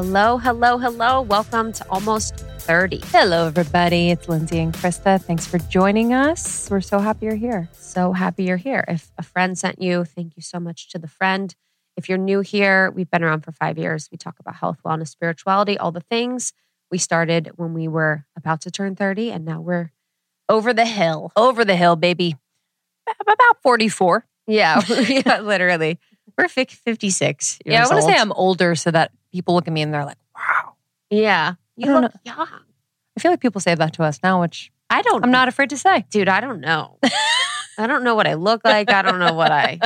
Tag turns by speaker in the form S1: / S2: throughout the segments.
S1: Hello, hello, hello. Welcome to Almost 30.
S2: Hello, everybody. It's Lindsay and Krista. Thanks for joining us. We're so happy you're here.
S1: So happy you're here. If a friend sent you, thank you so much to the friend. If you're new here, we've been around for five years. We talk about health, wellness, spirituality, all the things. We started when we were about to turn 30, and now we're over the hill.
S2: Over the hill, baby. About 44.
S1: Yeah, yeah, literally. We're 56.
S2: Yeah, I want to say. I'm older so that people look at me and they're like, wow.
S1: Yeah. You look young.
S2: I feel like people say that to us now, which
S1: I don't
S2: I'm not afraid to say.
S1: dude, I don't know. I don't know what I look like. I don't know what I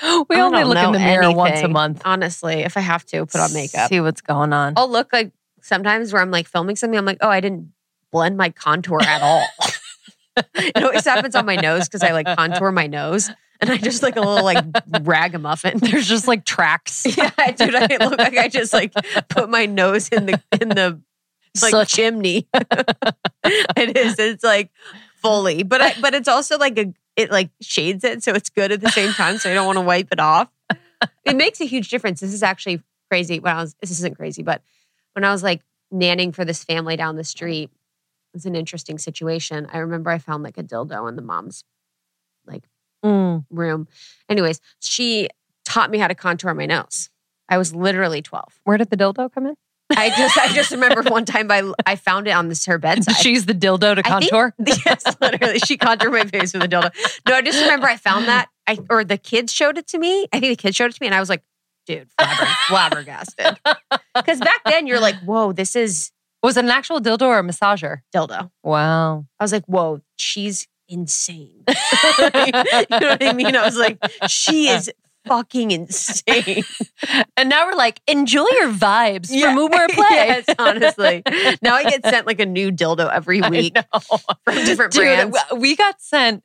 S2: We
S1: I
S2: only look in the mirror once a month.
S1: honestly, if I have to put on makeup.
S2: See what's going on.
S1: I'll look like sometimes where I'm like filming something, I'm like, oh, I didn't blend my contour at all. it always happens on my nose because I like contour my nose and I just like a little like ragamuffin.
S2: There's just like tracks.
S1: yeah, dude, I look like I just like put my nose in the in the like
S2: Soot.
S1: chimney. it is. It's like fully, but I, but it's also like a it like shades it, so it's good at the same time. So I don't want to wipe it off. It makes a huge difference. This is actually crazy. When I was this isn't crazy, but when I was like nanning for this family down the street, it was an interesting situation. I remember I found like a dildo in the mom's like
S2: Mm.
S1: room. Anyways, she taught me how to contour my nose. I was literally 12.
S2: Where did the dildo come in?
S1: I just I just remember one time I I found it on this her bedside.
S2: She's the dildo to
S1: I think-
S2: contour?
S1: yes, literally. She contoured my face with a dildo. No, I just remember I found that. I or the kids showed it to me. I think the kids showed it to me, and I was like, dude, flabber, flabbergasted. Because back then you're like, whoa, this is
S2: Was it an actual dildo or a massager?
S1: dildo.
S2: Wow.
S1: I was like, whoa, she's insane. you know what I mean? I was like, she is fucking insane.
S2: And now we're like, enjoy your vibes
S1: Yeah.
S2: for Moo Play.
S1: yes, honestly. Now I get sent like a new dildo every week from different
S2: Dude,
S1: brands.
S2: we got sent,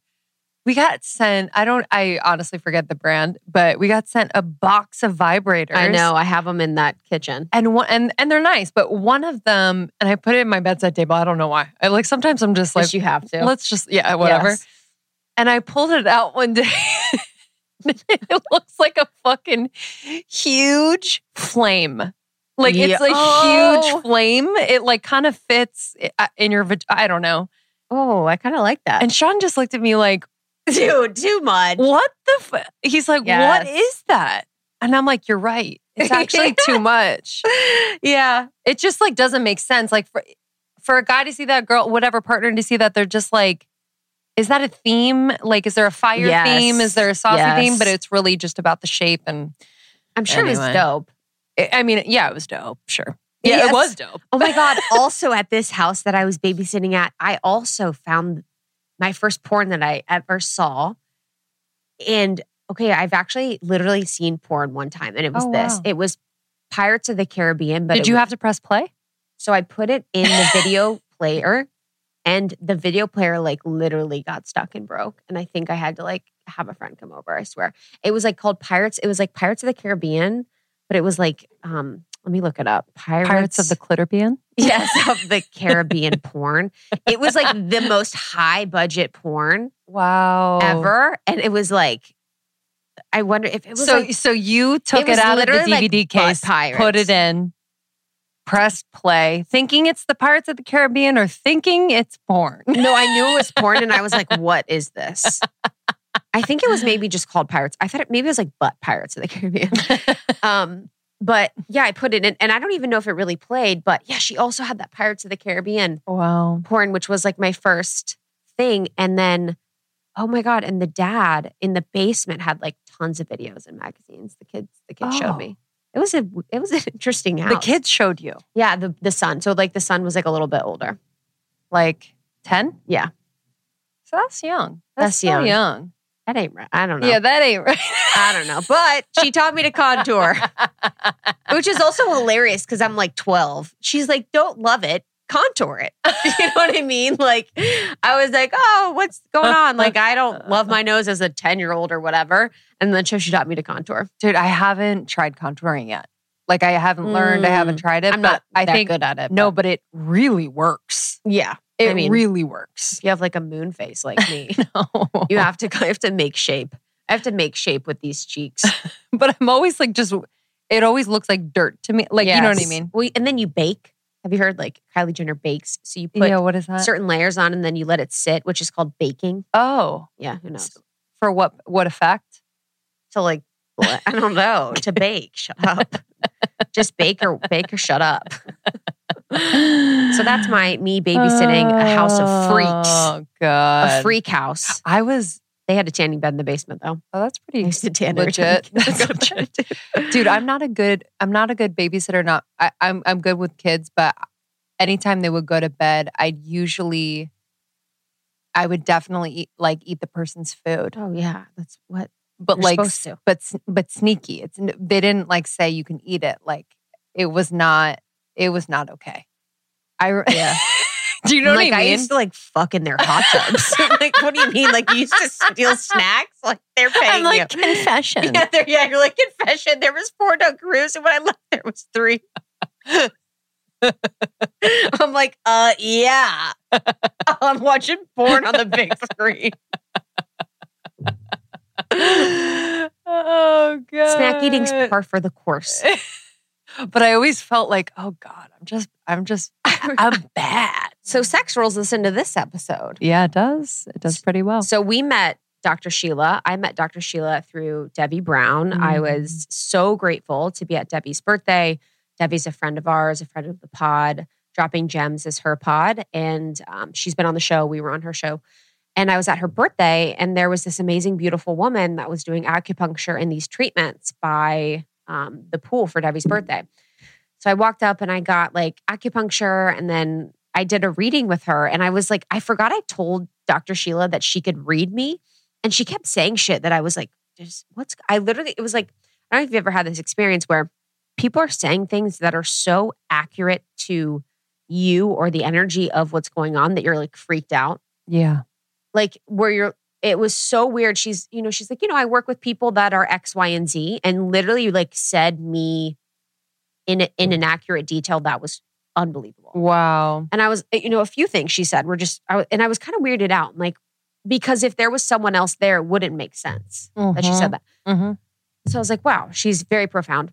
S2: we got sent, I don't, I honestly forget the brand, but we got sent a box of vibrators.
S1: I know. I have them in that kitchen.
S2: And one, and and they're nice, but one of them, and I put it in my bedside table. I don't know why. I like sometimes I'm just like,
S1: you have to.
S2: let's just yeah, whatever.
S1: Yes.
S2: And I pulled it out one day. it looks like a fucking huge flame. Like
S1: Yeah.
S2: it's a
S1: Oh.
S2: huge flame. It like kind of fits uh, in your. I don't know.
S1: Oh, I kind of like that.
S2: And Sean just looked at me like,
S1: dude, too much.
S2: "What the?" F-? He's like,
S1: Yes.
S2: "What is that?" And I'm like, "You're right. It's actually too much.
S1: yeah.
S2: It just like doesn't make sense. Like for for a guy to see that girl, whatever partner to see that, they're just like." Is that a theme? Like, is there a fire
S1: Yes.
S2: theme? Is there a saucy
S1: Yes.
S2: theme? But it's really just about the shape and
S1: I'm sure it was dope.
S2: I I mean, yeah, it was dope. Sure. Yeah,
S1: Yes.
S2: it was dope.
S1: Oh my God. also, at this house that I was babysitting at, I also found my first porn that I ever saw. And okay, I've actually literally seen porn one time, and it was
S2: Oh,
S1: this.
S2: wow.
S1: It was Pirates of the Caribbean. But
S2: Did you
S1: was-
S2: have to press play?
S1: So I put it in the video player, and the video player like literally got stuck and broke. And I think I had to like have a friend come over. I swear it was like called Pirates. It was like Pirates of the Caribbean, but it was like um. Let me look it up. Pirates,
S2: Pirates of the Clitterbean?
S1: yes of the Caribbean porn. It was like the most high budget porn
S2: Wow.
S1: ever, and it was like. I wonder if it was
S2: so
S1: like
S2: so you took
S1: was
S2: it, out of the
S1: literally like
S2: DVD case,
S1: pirates.
S2: put it in, pressed play, thinking it's the Pirates of the Caribbean or thinking it's porn.
S1: No, I knew it was porn, and I was like, "What is this?" I think it was maybe just called Pirates. I thought it, maybe it was like Butt Pirates of the Caribbean. um, but yeah, I put it in, and I don't even know if it really played. But yeah, she also had that Pirates of the Caribbean
S2: Wow.
S1: porn, which was like my first thing. And then, oh my god! And the dad in the basement had like tons of videos and magazines. The kids, the kids
S2: Oh.
S1: showed me. Oh. It was a, it was an interesting house.
S2: The kids showed you
S1: yeah, the the son. So like the son was like a little bit older.
S2: like 10?
S1: Yeah,
S2: So that's young.
S1: That's
S2: That's,
S1: young.
S2: young.
S1: That ain't right. I don't know.
S2: Yeah, that ain't right.
S1: I don't know. But she taught me to contour, which is also hilarious because I'm like 12. She's like, don't love it, contour it. you know what I mean? Like, I was like, oh, what's going on? Like, I don't love my nose as a 10 year old or whatever. And then she taught me to contour.
S2: Dude, I haven't tried contouring yet. Like I haven't learned, I haven't mm. tried it.
S1: I'm not
S2: I
S1: that
S2: think
S1: good at it.
S2: no, but it really works.
S1: Yeah.
S2: It
S1: I mean-
S2: really works.
S1: You have like a moon face like me.
S2: No.
S1: you have to, I have to make shape. I have to make shape with these cheeks.
S2: but I'm always like just It always looks like dirt to me. Like you know what I mean?
S1: Well, and then you bake. Have you heard like Kylie Jenner bakes? So you put
S2: yeah. What is that?
S1: certain layers on and then you let it sit, which is called baking.
S2: oh,
S1: Yeah, who knows?
S2: for what? What effect?
S1: So like, I don't know. To bake, shut up. Just bake or bake or shut up. So that's my me babysitting a house of freaks,
S2: Oh god,
S1: a freak house.
S2: I was.
S1: They had a tanning bed in the basement though.
S2: Oh, that's pretty
S1: used to tan
S2: legit. Legit. dude i'm not a good i'm not a good babysitter not I, i'm i'm good with kids but anytime they would go to bed i'd usually i would definitely eat like eat the person's food
S1: Oh yeah, that's what
S2: but
S1: you're
S2: like
S1: supposed to.
S2: but but sneaky it's they didn't like say you can eat it like it was not it was not okay i
S1: Yeah.
S2: do you know
S1: like
S2: what i
S1: I
S2: mean
S1: used to like fuck in their hot tubs. like, what do you mean? Like you used to steal snacks? Like they're paying
S2: i'm like
S1: you.
S2: confession
S1: Yeah, yeah, you're like confession. There was four Dunkaroos, and when I left, there was three. I'm like, uh, yeah. I'm watching porn on the big screen.
S2: Oh god
S1: Snack eating's par for the course.
S2: but I always felt like, oh God, I'm just, I'm just, I'm bad.
S1: So, sex rolls Listen to this episode.
S2: Yeah, it does. It does pretty well.
S1: So we met Dr. Sheila. I met Dr. Sheila through Debbie Brown. I
S2: Mm.
S1: was so grateful to be at Debbie's birthday. Debbie's a friend of ours, a friend of the pod. Dropping Gems is her pod, and um, she's been on the show. We were on her show. And I was at her birthday, and there was this amazing, beautiful woman that was doing acupuncture and these treatments by um, the pool for Debbie's birthday. So I walked up and I got like acupuncture, and then I did a reading with her. And I was like, I forgot I told Dr. Sheila that she could read me. And she kept saying shit that I was like, just what's, I literally, it was like, I don't know if you've ever had this experience where people are saying things that are so accurate to you or the energy of what's going on that you're like freaked out.
S2: yeah.
S1: Like where you're, it was so weird. She's, you know, she's like, you know, I work with people that are X, Y, and Z. And literally like said me in, a, in an accurate detail that was unbelievable.
S2: Wow.
S1: And I was, eh, you know, a few things she said were just, I, and I was kind of weirded out. Like, because if there was someone else there, it wouldn't make sense that she said that.
S2: Mhm.
S1: So I was like, wow, she's very profound.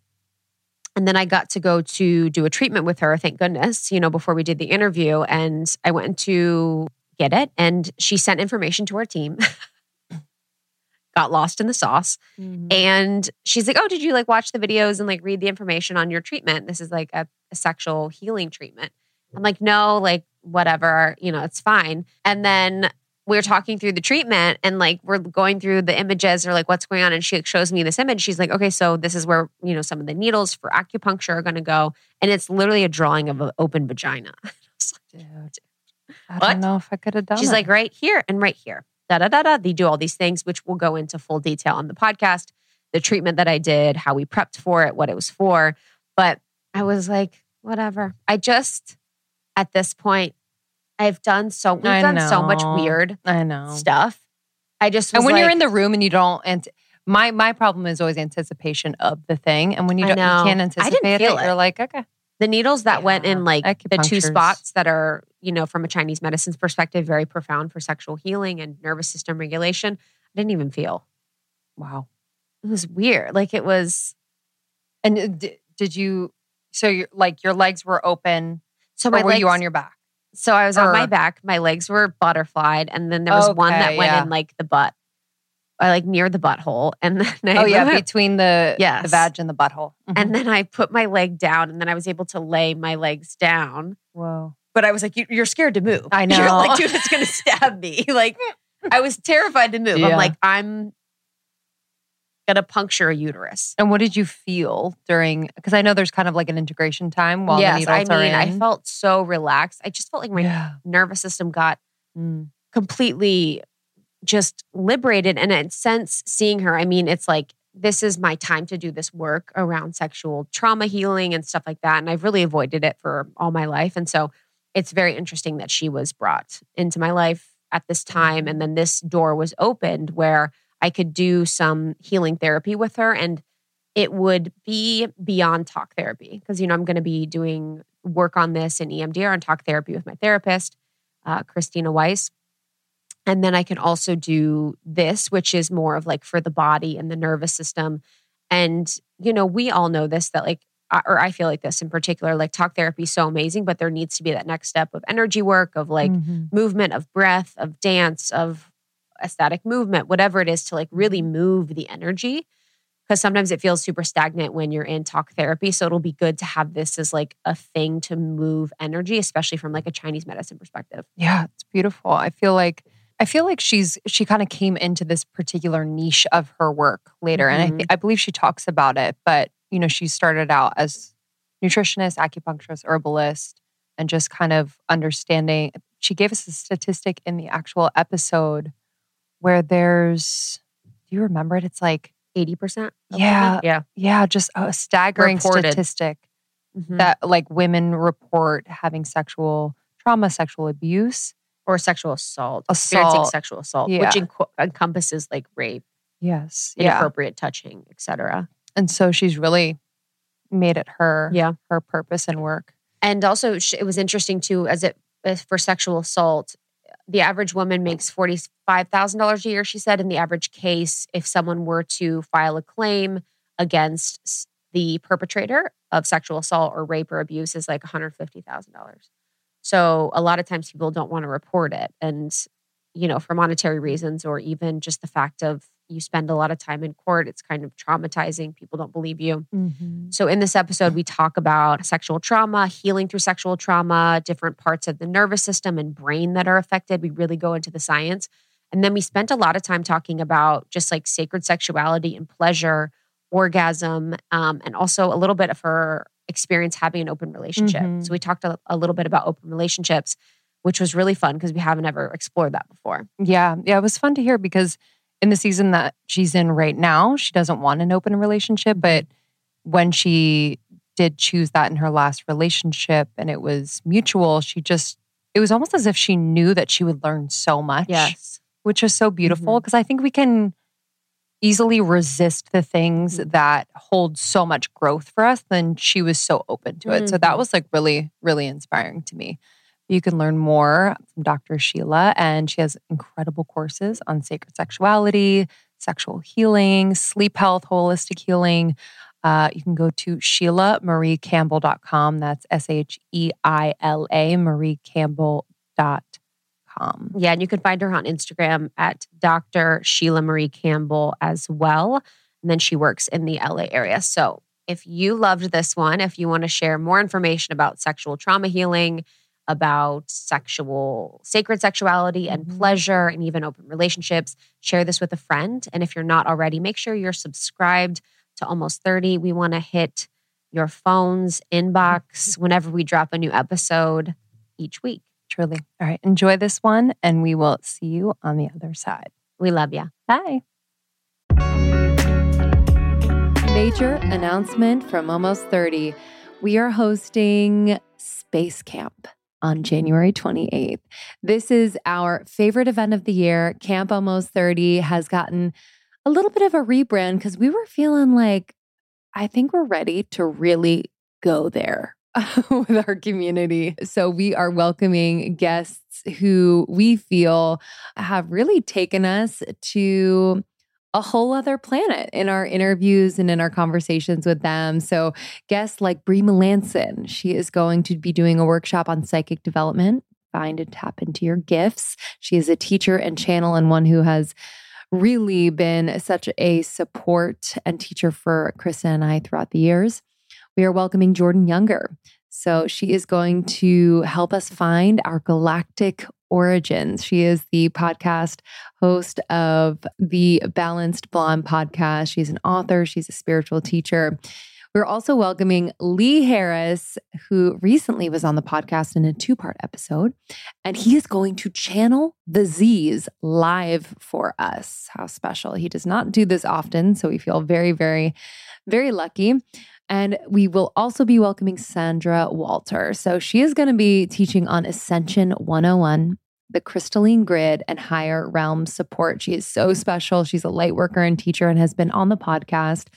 S1: And then I got to go to do a treatment with her, thank goodness, you know, before we did the interview. And I went to get it. And she sent information to our team, got lost in the sauce.
S2: Mhm.
S1: And she's like, Oh, did you like watch the videos and like read the information on your treatment? This is like a, a sexual healing treatment. I'm like, No, like whatever, you know, it's fine. And then we are talking through the treatment and like we're going through the images or like what's going on. And she shows me this image. She's like, Okay, so this is where, you know, some of the needles for acupuncture are going to go. And it's literally a drawing of an open vagina. Like.
S2: I
S1: What?
S2: don't know if I could have done
S1: She's
S2: it.
S1: like, right here and right here. Da da da da. They do all these things, which we'll go into full detail on the podcast. The treatment that I did, how we prepped for it, what it was for. But I was like, whatever. I just, at this point, I've done so, we've
S2: I
S1: done so much weird
S2: I know.
S1: stuff. I just, was
S2: And when you're in the room and you don't, and my my problem is always anticipation of the thing, and when you don't, you can't
S1: I
S2: anticipate
S1: didn't feel
S2: it,
S1: it.
S2: you're like, okay,
S1: the needles that went in like the two spots that are, you know, from a Chinese medicine's perspective, very profound for sexual healing and nervous system regulation. I didn't even feel.
S2: wow.
S1: It was weird. Like it was,
S2: And uh, did, did you? So you're like your legs were open,
S1: so
S2: or
S1: my
S2: were you on your back?
S1: So I was on my back. My legs were butterflied, and then there was one that went
S2: yeah.
S1: in like the butt, I like near the butthole, and then I
S2: Oh yeah, between the the
S1: Yes.
S2: vag and the butthole. Mhm.
S1: and then I put my leg down, and then I was able to lay my legs down.
S2: whoa,
S1: But I was like, you, "You're scared to move."
S2: I know, You're
S1: like, dude, it's gonna stab me. Like, I was terrified to move.
S2: Yeah.
S1: I'm like, I'm gonna puncture a uterus.
S2: And what did you feel during? Because I know there's kind of like an integration time while the needles
S1: I
S2: are
S1: mean, I felt so relaxed. I just felt like my
S2: yeah.
S1: nervous system got
S2: Mm.
S1: completely just liberated. And in sense, seeing her, I mean, it's like this is my time to do this work around sexual trauma healing and stuff like that. And I've really avoided it for all my life. And so it's very interesting that she was brought into my life at this time. And then this door was opened where I could do some healing therapy with her. And it would be beyond talk therapy because, you know, I'm going to be doing work on this in EMDR and talk therapy with my therapist uh, Christina Weiss. And then I can also do this, which is more of like for the body and the nervous system. And, you know, we all know this that like, or I feel like this in particular, like talk therapy is so amazing, but there needs to be that next step of energy work, of like
S2: Mhm.
S1: movement, of breath, of dance, of aesthetic movement, whatever it is to like really move the energy. Because sometimes it feels super stagnant when you're in talk therapy. So it'll be good to have this as like a thing to move energy, especially from like a Chinese medicine perspective.
S2: Yeah, it's beautiful. I feel like I feel like she's she kind of came into this particular niche of her work later, and I
S1: Mhm.
S2: th- I believe she talks about it. But you know, she started out as nutritionist, acupuncturist, herbalist, and just kind of understanding. She gave us a statistic in the actual episode where there's. Do you remember it? It's like
S1: 80%?
S2: Yeah.
S1: Yeah.
S2: yeah, just a staggering
S1: Reported.
S2: statistic
S1: Mhm.
S2: that like women report having sexual trauma, sexual abuse.
S1: Or sexual assault, experiencing
S2: Assault.
S1: sexual assault,
S2: Yeah.
S1: which enco- encompasses like rape,
S2: Yes. Yeah.
S1: inappropriate touching, etc.
S2: and so she's really made it her
S1: Yeah.
S2: her purpose and work
S1: And also, it was interesting too, as it for sexual assault, the average woman makes forty five thousand dollars a year. She said, in the average case, if someone were to file a claim against the perpetrator of sexual assault or rape or abuse, is like one hundred fifty thousand dollars. So a lot of times people don't want to report it, and you know, for monetary reasons, or even just the fact of you spend a lot of time in court. It's kind of traumatizing. People don't believe you. So, in this episode, we talk about sexual trauma, healing through sexual trauma, different parts of the nervous system and brain that are affected. We really go into the science. And then we spent a lot of time talking about just like sacred sexuality and pleasure, orgasm, um, and also a little bit of her experience having an open relationship.
S2: Mhm.
S1: So, we talked a, a little bit about open relationships, which was really fun because we haven't ever explored that before.
S2: yeah yeah it was fun to hear because in the season that she's in right now she doesn't want an open relationship but when she did choose that in her last relationship and it was mutual she just it was almost as if she knew that she would learn so much
S1: Yes.
S2: which is so beautiful because I think we can easily resist the things
S1: Mhm.
S2: that hold so much growth for us. Then she was so open to it. So that
S1: Mhm.
S2: was like really, really inspiring to me. You can learn more from Dr. Sheila, and she has incredible courses on sacred sexuality, sexual healing, sleep health, holistic healing. Uh, you can go to SheilaMarieCampbell.com. That's S H E I L A, MarieCampbell.com.
S1: Yeah, and you can find her on Instagram at Dr. Sheila Marie Campbell as well. And then she works in the LA area. So if you loved this one, if you want to share more information about sexual trauma healing, about sexual, sacred sexuality and
S2: Mhm.
S1: pleasure, and even open relationships, share this with a friend. And if you're not already, make sure you're subscribed to Almost 30. We want to hit your phone's inbox whenever we drop a new episode each week.
S2: Truly. All right. Enjoy this one, and we will see you on the other side.
S1: We love you.
S2: Bye. Major announcement from Almost 30. We are hosting Space Camp on January 28th. This is our favorite event of the year. Camp Almost 30 has gotten a little bit of a rebrand because we were feeling like, I think we're ready to really go there with our community. So we are welcoming guests who we feel have really taken us to a whole other planet in our interviews and in our conversations with them. So, guests like Brie Melanson, she is going to be doing a workshop on psychic development. Find and tap into your gifts. She is a teacher and channel, and one who has really been such a support and teacher for Krista and I throughout the years. We are welcoming Jordan Younger. So, she is going to help us find our galactic origins. She is the podcast host of the Balanced Blonde podcast. She's an author, she's a spiritual teacher. We're also welcoming Lee Harris, who recently was on the podcast in a two part episode, and he is going to channel the Z's live for us. How special. He does not do this often, so we feel very, very, very lucky. And we will also be welcoming Sandra Walter. So she is going to be teaching on Ascension 101, the crystalline grid, and higher realm support. She is so special. She's a light worker and teacher and has been on the podcast.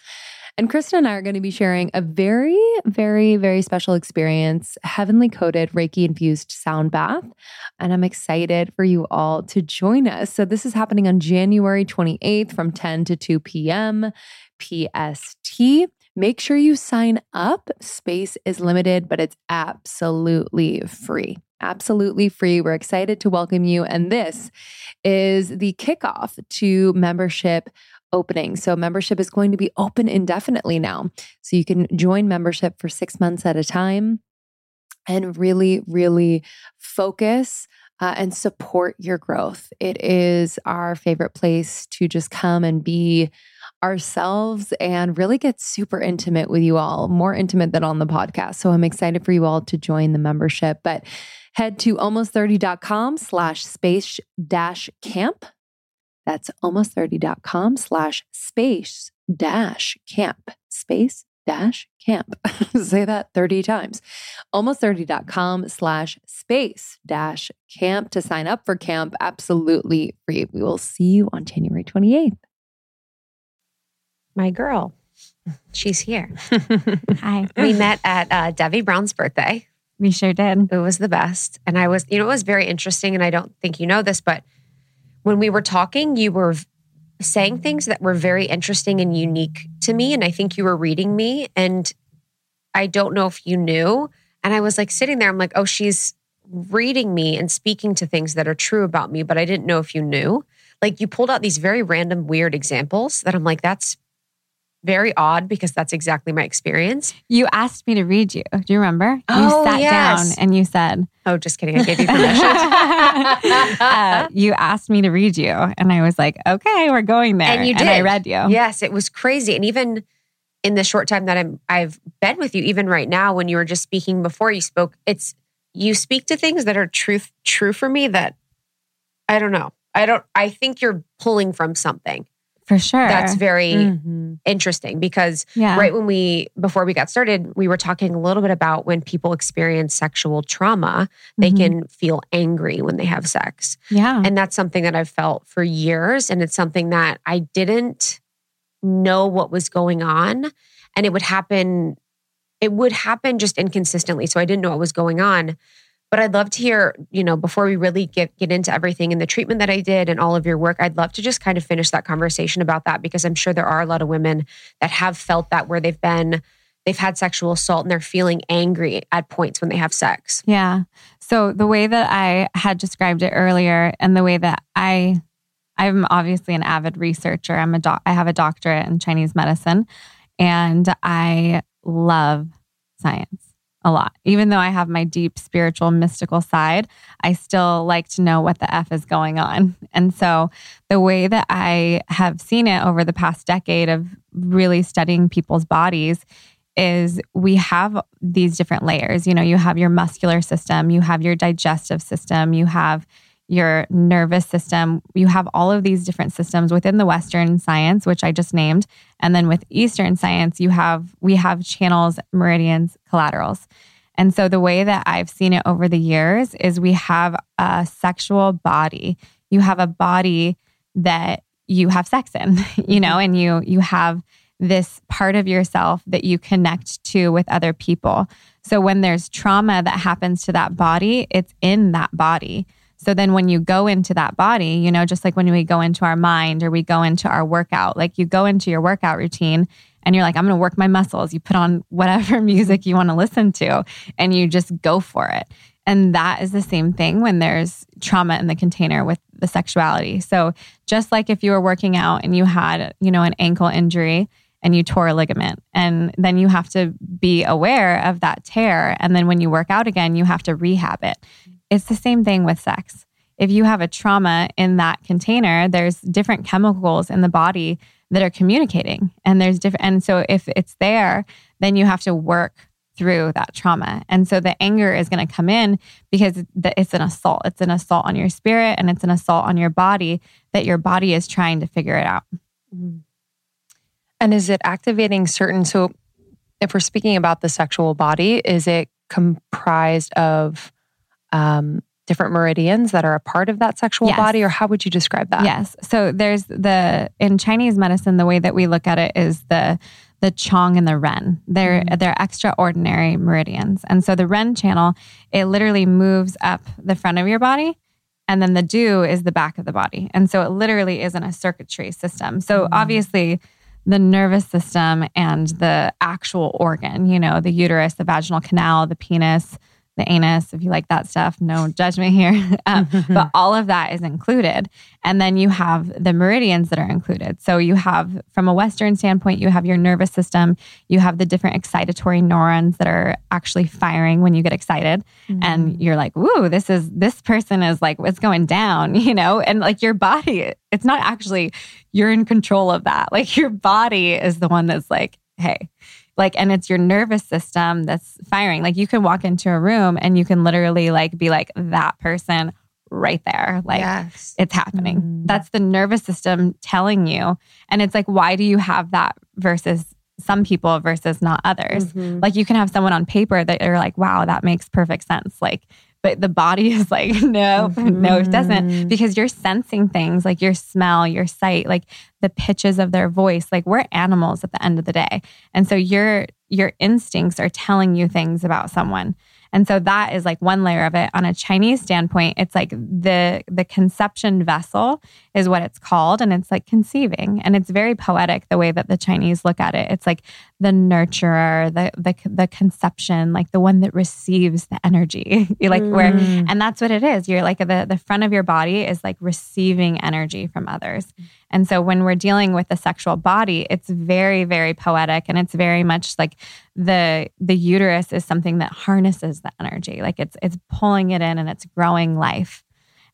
S2: And Krista and I are going to be sharing a very, very, very special experience heavenly coated Reiki infused sound bath. And I'm excited for you all to join us. So, this is happening on January 28th from 10 to 2 p.m. PST. Make sure you sign up. Space is limited, but it's absolutely free. Absolutely free. We're excited to welcome you. And this is the kickoff to membership opening. So, membership is going to be open indefinitely now. So, you can join membership for six months at a time and really, really focus. Uh, and support your growth. It is our favorite place to just come and be ourselves and really get super intimate with you all, more intimate than on the podcast. So I'm excited for you all to join the membership. But head to almost30.com slash space dash camp. That's almost30.com slash space dash camp. Space dash camp. Say that 30 times. Almost30.com slash space dash camp to sign up for camp. Absolutely free. We will see you on January 28th
S1: my girl. She's here.
S3: Hi.
S1: We met at uh, Debbie Brown's birthday.
S3: We sure did.
S1: It was the best. And I was, you know, it was very interesting. And I don't think you know this, but when we were talking, you were saying things that were very interesting and unique to me. And I think you were reading me. And I don't know if you knew. And I was like sitting there, I'm like, oh, she's reading me and speaking to things that are true about me, but I didn't know if you knew. Like you pulled out these very random, weird examples that I'm like, that's very odd because that's exactly my experience.
S3: You asked me to read you. Do you remember? You
S1: oh,
S3: sat
S1: yes.
S3: down and you said,
S1: Oh, just kidding. I gave you permission.
S3: uh, you asked me to read you. And I was like, Okay, we're going there.
S1: And you did.
S3: And I read you.
S1: Yes, it was crazy. And even in the short time that I'm, I've been with you, even right now, when you were just speaking before you spoke, it's you speak to things that are truth true for me that I don't know. I don't I think you're pulling from something.
S3: For sure.
S1: That's very mm-hmm. interesting because yeah. right when we, before we got started, we were talking a little bit about when people experience sexual trauma, they mm-hmm. can feel angry when they have sex.
S3: Yeah.
S1: And that's something that I've felt for years. And it's something that I didn't know what was going on. And it would happen, it would happen just inconsistently. So I didn't know what was going on. But I'd love to hear, you know, before we really get get into everything and the treatment that I did and all of your work, I'd love to just kind of finish that conversation about that because I'm sure there are a lot of women that have felt that where they've been they've had sexual assault and they're feeling angry at points when they have sex.
S3: Yeah. So the way that I had described it earlier and the way that I I'm obviously an avid researcher. I'm a doc, I have a doctorate in Chinese medicine and I love science a lot. Even though I have my deep spiritual, mystical side, I still like to know what the F is going on. And so, the way that I have seen it over the past decade of really studying people's bodies is we have these different layers. You know, you have your muscular system, you have your digestive system, you have your nervous system. You have all of these different systems within the Western science, which I just named. And then with Eastern science, you have we have channels, meridians, collaterals. And so the way that I've seen it over the years is we have a sexual body. You have a body that you have sex in, you know, mm-hmm. and you you have this part of yourself that you connect to with other people. So when there's trauma that happens to that body, it's in that body. So then when you go into that body, you know, just like when we go into our mind or we go into our workout, like you go into your workout routine and you're like, I'm going to work my muscles. You put on whatever music you want to listen to and you just go for it. And that is the same thing when there's trauma in the container with the sexuality. So just like if you were working out and you had, you know, an ankle injury and you tore a ligament and then you have to be aware of that tear and then when you work out again you have to rehab it it's the same thing with sex. If you have a trauma in that container, there's different chemicals in the body that are communicating. And there's different and so if it's there, then you have to work through that trauma. And so the anger is going to come in because it's an assault. It's an assault on your spirit and it's an assault on your body that your body is trying to figure it out.
S2: Mm-hmm. And is it activating certain so if we're speaking about the sexual body, is it comprised of um, different meridians that are a part of that sexual yes. body, or how would you describe that?
S3: Yes. So there's the in Chinese medicine, the way that we look at it is the the Chong and the Ren. They're
S2: Mhm.
S3: they're extraordinary meridians. And so the Ren channel, it literally moves up the front of your body and then the Du is the back of the body. And so it literally isn't a circuitry system. So
S2: Mhm.
S3: obviously the nervous system and the actual organ, you know, the uterus, the vaginal canal, the penis, the anus, if you like that stuff, no judgment here. um, but all of that is included. And then you have the meridians that are included. So you have, from a Western standpoint, you have your nervous system, you have the different excitatory neurons that are actually firing when you get excited.
S2: Mm-hmm.
S3: And you're like, ooh, this is, this person is like, what's going down, you know? And like your body, it's not actually, you're in control of that. Like your body is the one that's like, hey, like and it's your nervous system that's firing like you can walk into a room and you can literally like be like that person right there like
S1: yes.
S3: it's happening
S2: Mm.
S3: that's the nervous system telling you and it's like why do you have that versus some people versus not others
S1: Mhm.
S3: like you can have someone on paper that you're like wow that makes perfect sense like but the body is like no no it doesn't.
S2: Mhm.
S3: because you're sensing things like your smell your sight like the pitches of their voice like we're animals at the end of the day. And so your your instincts are telling you things about someone and so that is like one layer of it. On a chinese standpoint it's like the the conception vessel is what it's called and it's like conceiving. And it's very poetic the way that the chinese look at it. It's like the nurturer the the, the conception like the one that receives the energy. You like where
S2: Mm.
S3: and that's what it is. You're like the the front of your body is like receiving energy from others and so when we're dealing with the sexual body it's very very poetic and it's very much like the the uterus is something that harnesses the energy. Like it's it's pulling it in and it's growing life.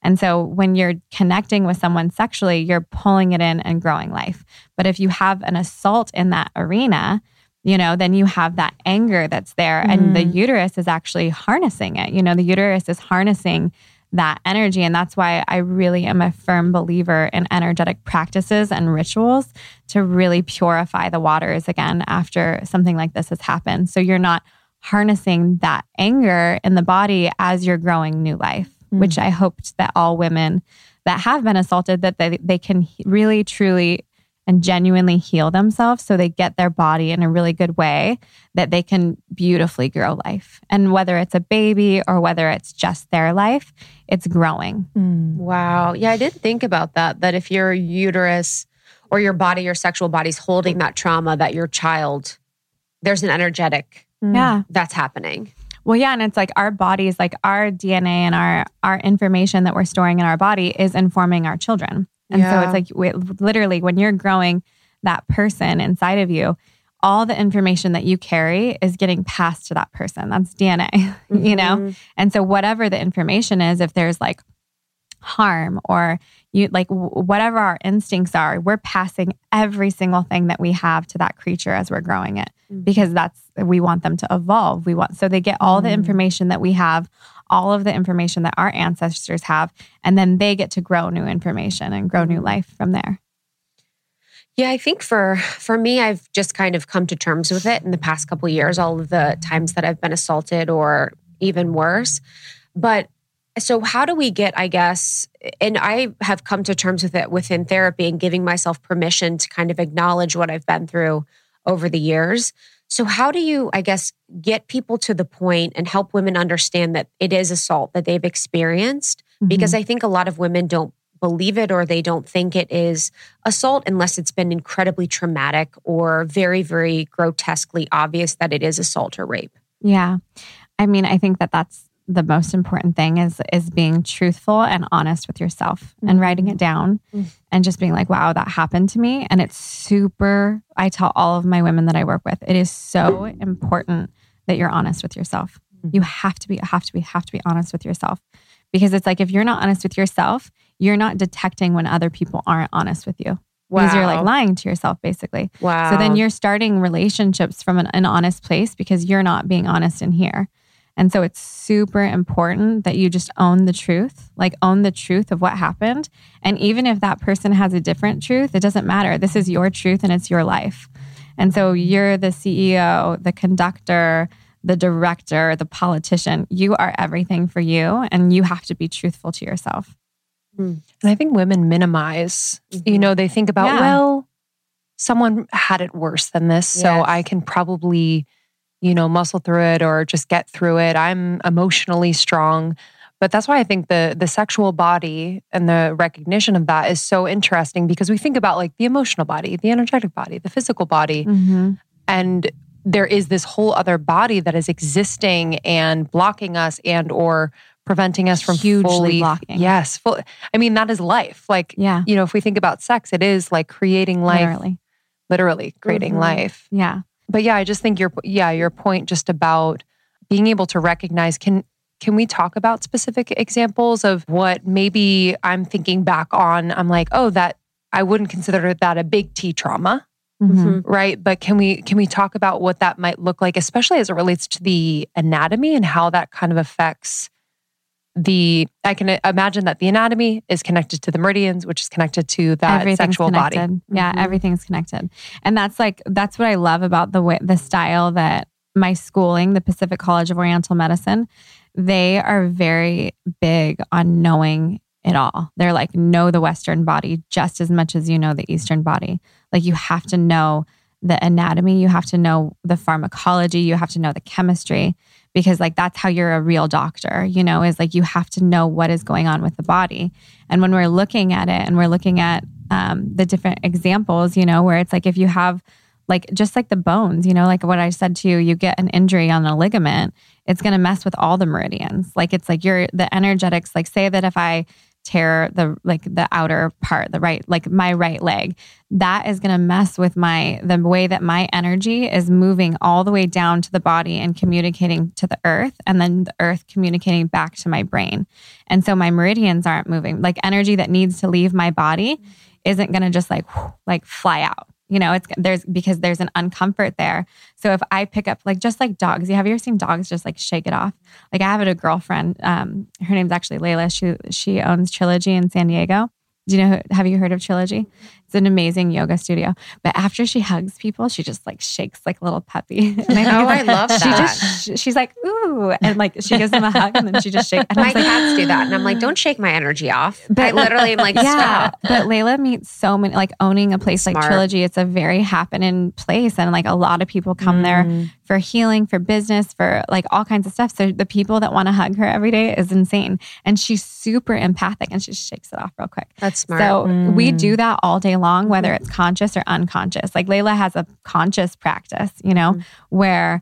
S3: And so when you're connecting with someone sexually you're pulling it in and growing life. But if you have an assault in that arena you know then you have that anger that's there and the
S2: Mhm.
S3: uterus is actually harnessing it. You know the uterus is harnessing that energy and that's why I really am a firm believer in energetic practices and rituals to really purify the waters again after something like this has happened so you're not harnessing that anger in the body as you're growing new life
S2: Mm.
S3: which I hoped that all women that have been assaulted that they, they can really truly and genuinely heal themselves so they get their body in a really good way that they can beautifully grow life and whether it's a baby or whether it's just their life it's growing
S2: Mm.
S1: Wow. Yeah, I didn't think about that. That if your uterus or your body, your sexual body's holding that trauma, that your child, there's an energetic
S2: Mm.
S3: yeah
S1: that's happening.
S3: Well, yeah, and it's like our bodies, like our DNA and our our information that we're storing in our body is informing our children. And so it's like we, literally when you're growing that person inside of you, all the information that you carry is getting passed to that person. That's DNA, you know?
S1: Mhm.
S3: And so whatever the information is, if there's like harm or you like whatever our instincts are, we're passing every single thing that we have to that creature as we're growing it
S1: Mhm.
S3: because that's we want them to evolve. We want so they get all the
S2: Mm.
S3: information that we have, all of the information that our ancestors have, and then they get to grow new information and grow new life from there.
S1: Yeah, I think for for me, I've just kind of come to terms with it in the past couple years. All of the times that I've been assaulted, or even worse. But so, how do we get? I guess, and I have come to terms with it within therapy and giving myself permission to kind of acknowledge what I've been through over the years. So, how do you, I guess, get people to the point and help women understand that it is assault that they've experienced? Because mm-hmm. I think a lot of women don't believe it or they don't think it is assault unless it's been incredibly traumatic or very, very grotesquely obvious that it is assault or rape.
S3: Yeah. I mean, I think that that's the most important thing is is being truthful and honest with yourself and writing it down
S1: Mm.
S3: and just being like, wow, that happened to me. And it's super, I tell all of my women that I work with, it is so important that you're honest with yourself. You have to be, have to be, have to be honest with yourself. Because it's like if you're not honest with yourself, you're not detecting when other people aren't honest with you. Wow. Because you're like lying to yourself, basically.
S1: wow.
S3: So then you're starting relationships from an, an honest place because you're not being honest in here. And so it's super important that you just own the truth, like own the truth of what happened. And even if that person has a different truth, it doesn't matter. This is your truth and it's your life. And so you're the CEO, the conductor, the director, the politician. You are everything for you, and you have to be truthful to yourself.
S2: And I think women minimize, you
S1: Mhm.
S2: know, they think about,
S3: Yeah.
S2: well, someone had it worse than this, so
S1: Yes.
S2: I can probably, you know, muscle through it or just get through it. I'm emotionally strong. But that's why I think the the sexual body and the recognition of that is so interesting because we think about like the emotional body, the energetic body, the physical body,
S3: Mm-hmm.
S2: and there is this whole other body that is existing and blocking us and or preventing us from
S3: Hugely
S2: fully
S3: blocking.
S2: Yes, full, I mean that is life. Like
S3: Yeah.
S2: you know, if we think about sex, it is like creating life, literally,
S3: Literally.
S2: creating
S1: Mhm.
S2: life.
S3: Yeah.
S2: But yeah, I just think your yeah, your point just about being able to recognize can can we talk about specific examples of what maybe I'm thinking back on? I'm like, oh, that I wouldn't consider that a big T trauma,
S3: Mhm.
S2: right? But can we can we talk about what that might look like, especially as it relates to the anatomy and how that kind of affects the I can imagine that the anatomy is connected to the meridians, which is connected to that sexual body.
S3: connected. Yeah,
S1: Mhm.
S3: everything's connected. And that's like that's what I love about the way the style that my schooling, the Pacific College of Oriental Medicine, they are very big on knowing it all. They're like know the western body just as much as you know the eastern body. Like you have to know the anatomy, you have to know the pharmacology, you have to know the chemistry because like that's how you're a real doctor, you know, is like you have to know what is going on with the body. And when we're looking at it and we're looking at um, the different examples, you know, where it's like if you have like just like the bones, you know, like what I said to you, you get an injury on a ligament, it's going to mess with all the meridians. Like it's like you're the energetics, like say that if I tear the like the outer part, the right, like my right leg, that is going to mess with my the way that my energy is moving all the way down to the body and communicating to the earth and then the earth communicating back to my brain. And so my meridians aren't moving. Like energy that needs to leave my body isn't going to just like whew, like fly out. You know, it's there's because there's an uncomfort there. So if I pick up like just like dogs, you have you ever seen dogs just like shake it off? Like I have a girlfriend. Um, her name's actually Layla. She she owns Trilogy in San Diego. Do you know? Have you heard of Trilogy? It's an amazing yoga studio. But after she hugs people, she just like shakes like a little puppy. And think
S1: Oh, I love
S3: She
S1: that.
S3: just she's like ooh, and like she gives them a hug, and then she just shakes. And
S1: My
S3: like,
S1: cats do that. And I'm like, don't shake my energy off. I literally am like,
S3: yeah,
S1: stop.
S3: but Layla meets so many, like owning a place like Trilogy. It's a very happening place, and like a lot of people come there
S2: Mm.
S3: For healing, for business, for like all kinds of stuff. So the people that want to hug her every day is insane, and she's super empathic, and she shakes it off real quick.
S1: That's smart.
S3: So we
S2: Mm.
S3: do that all day long, whether it's conscious or unconscious. Like Layla has a conscious practice, you know,
S1: Mhm.
S3: where mm,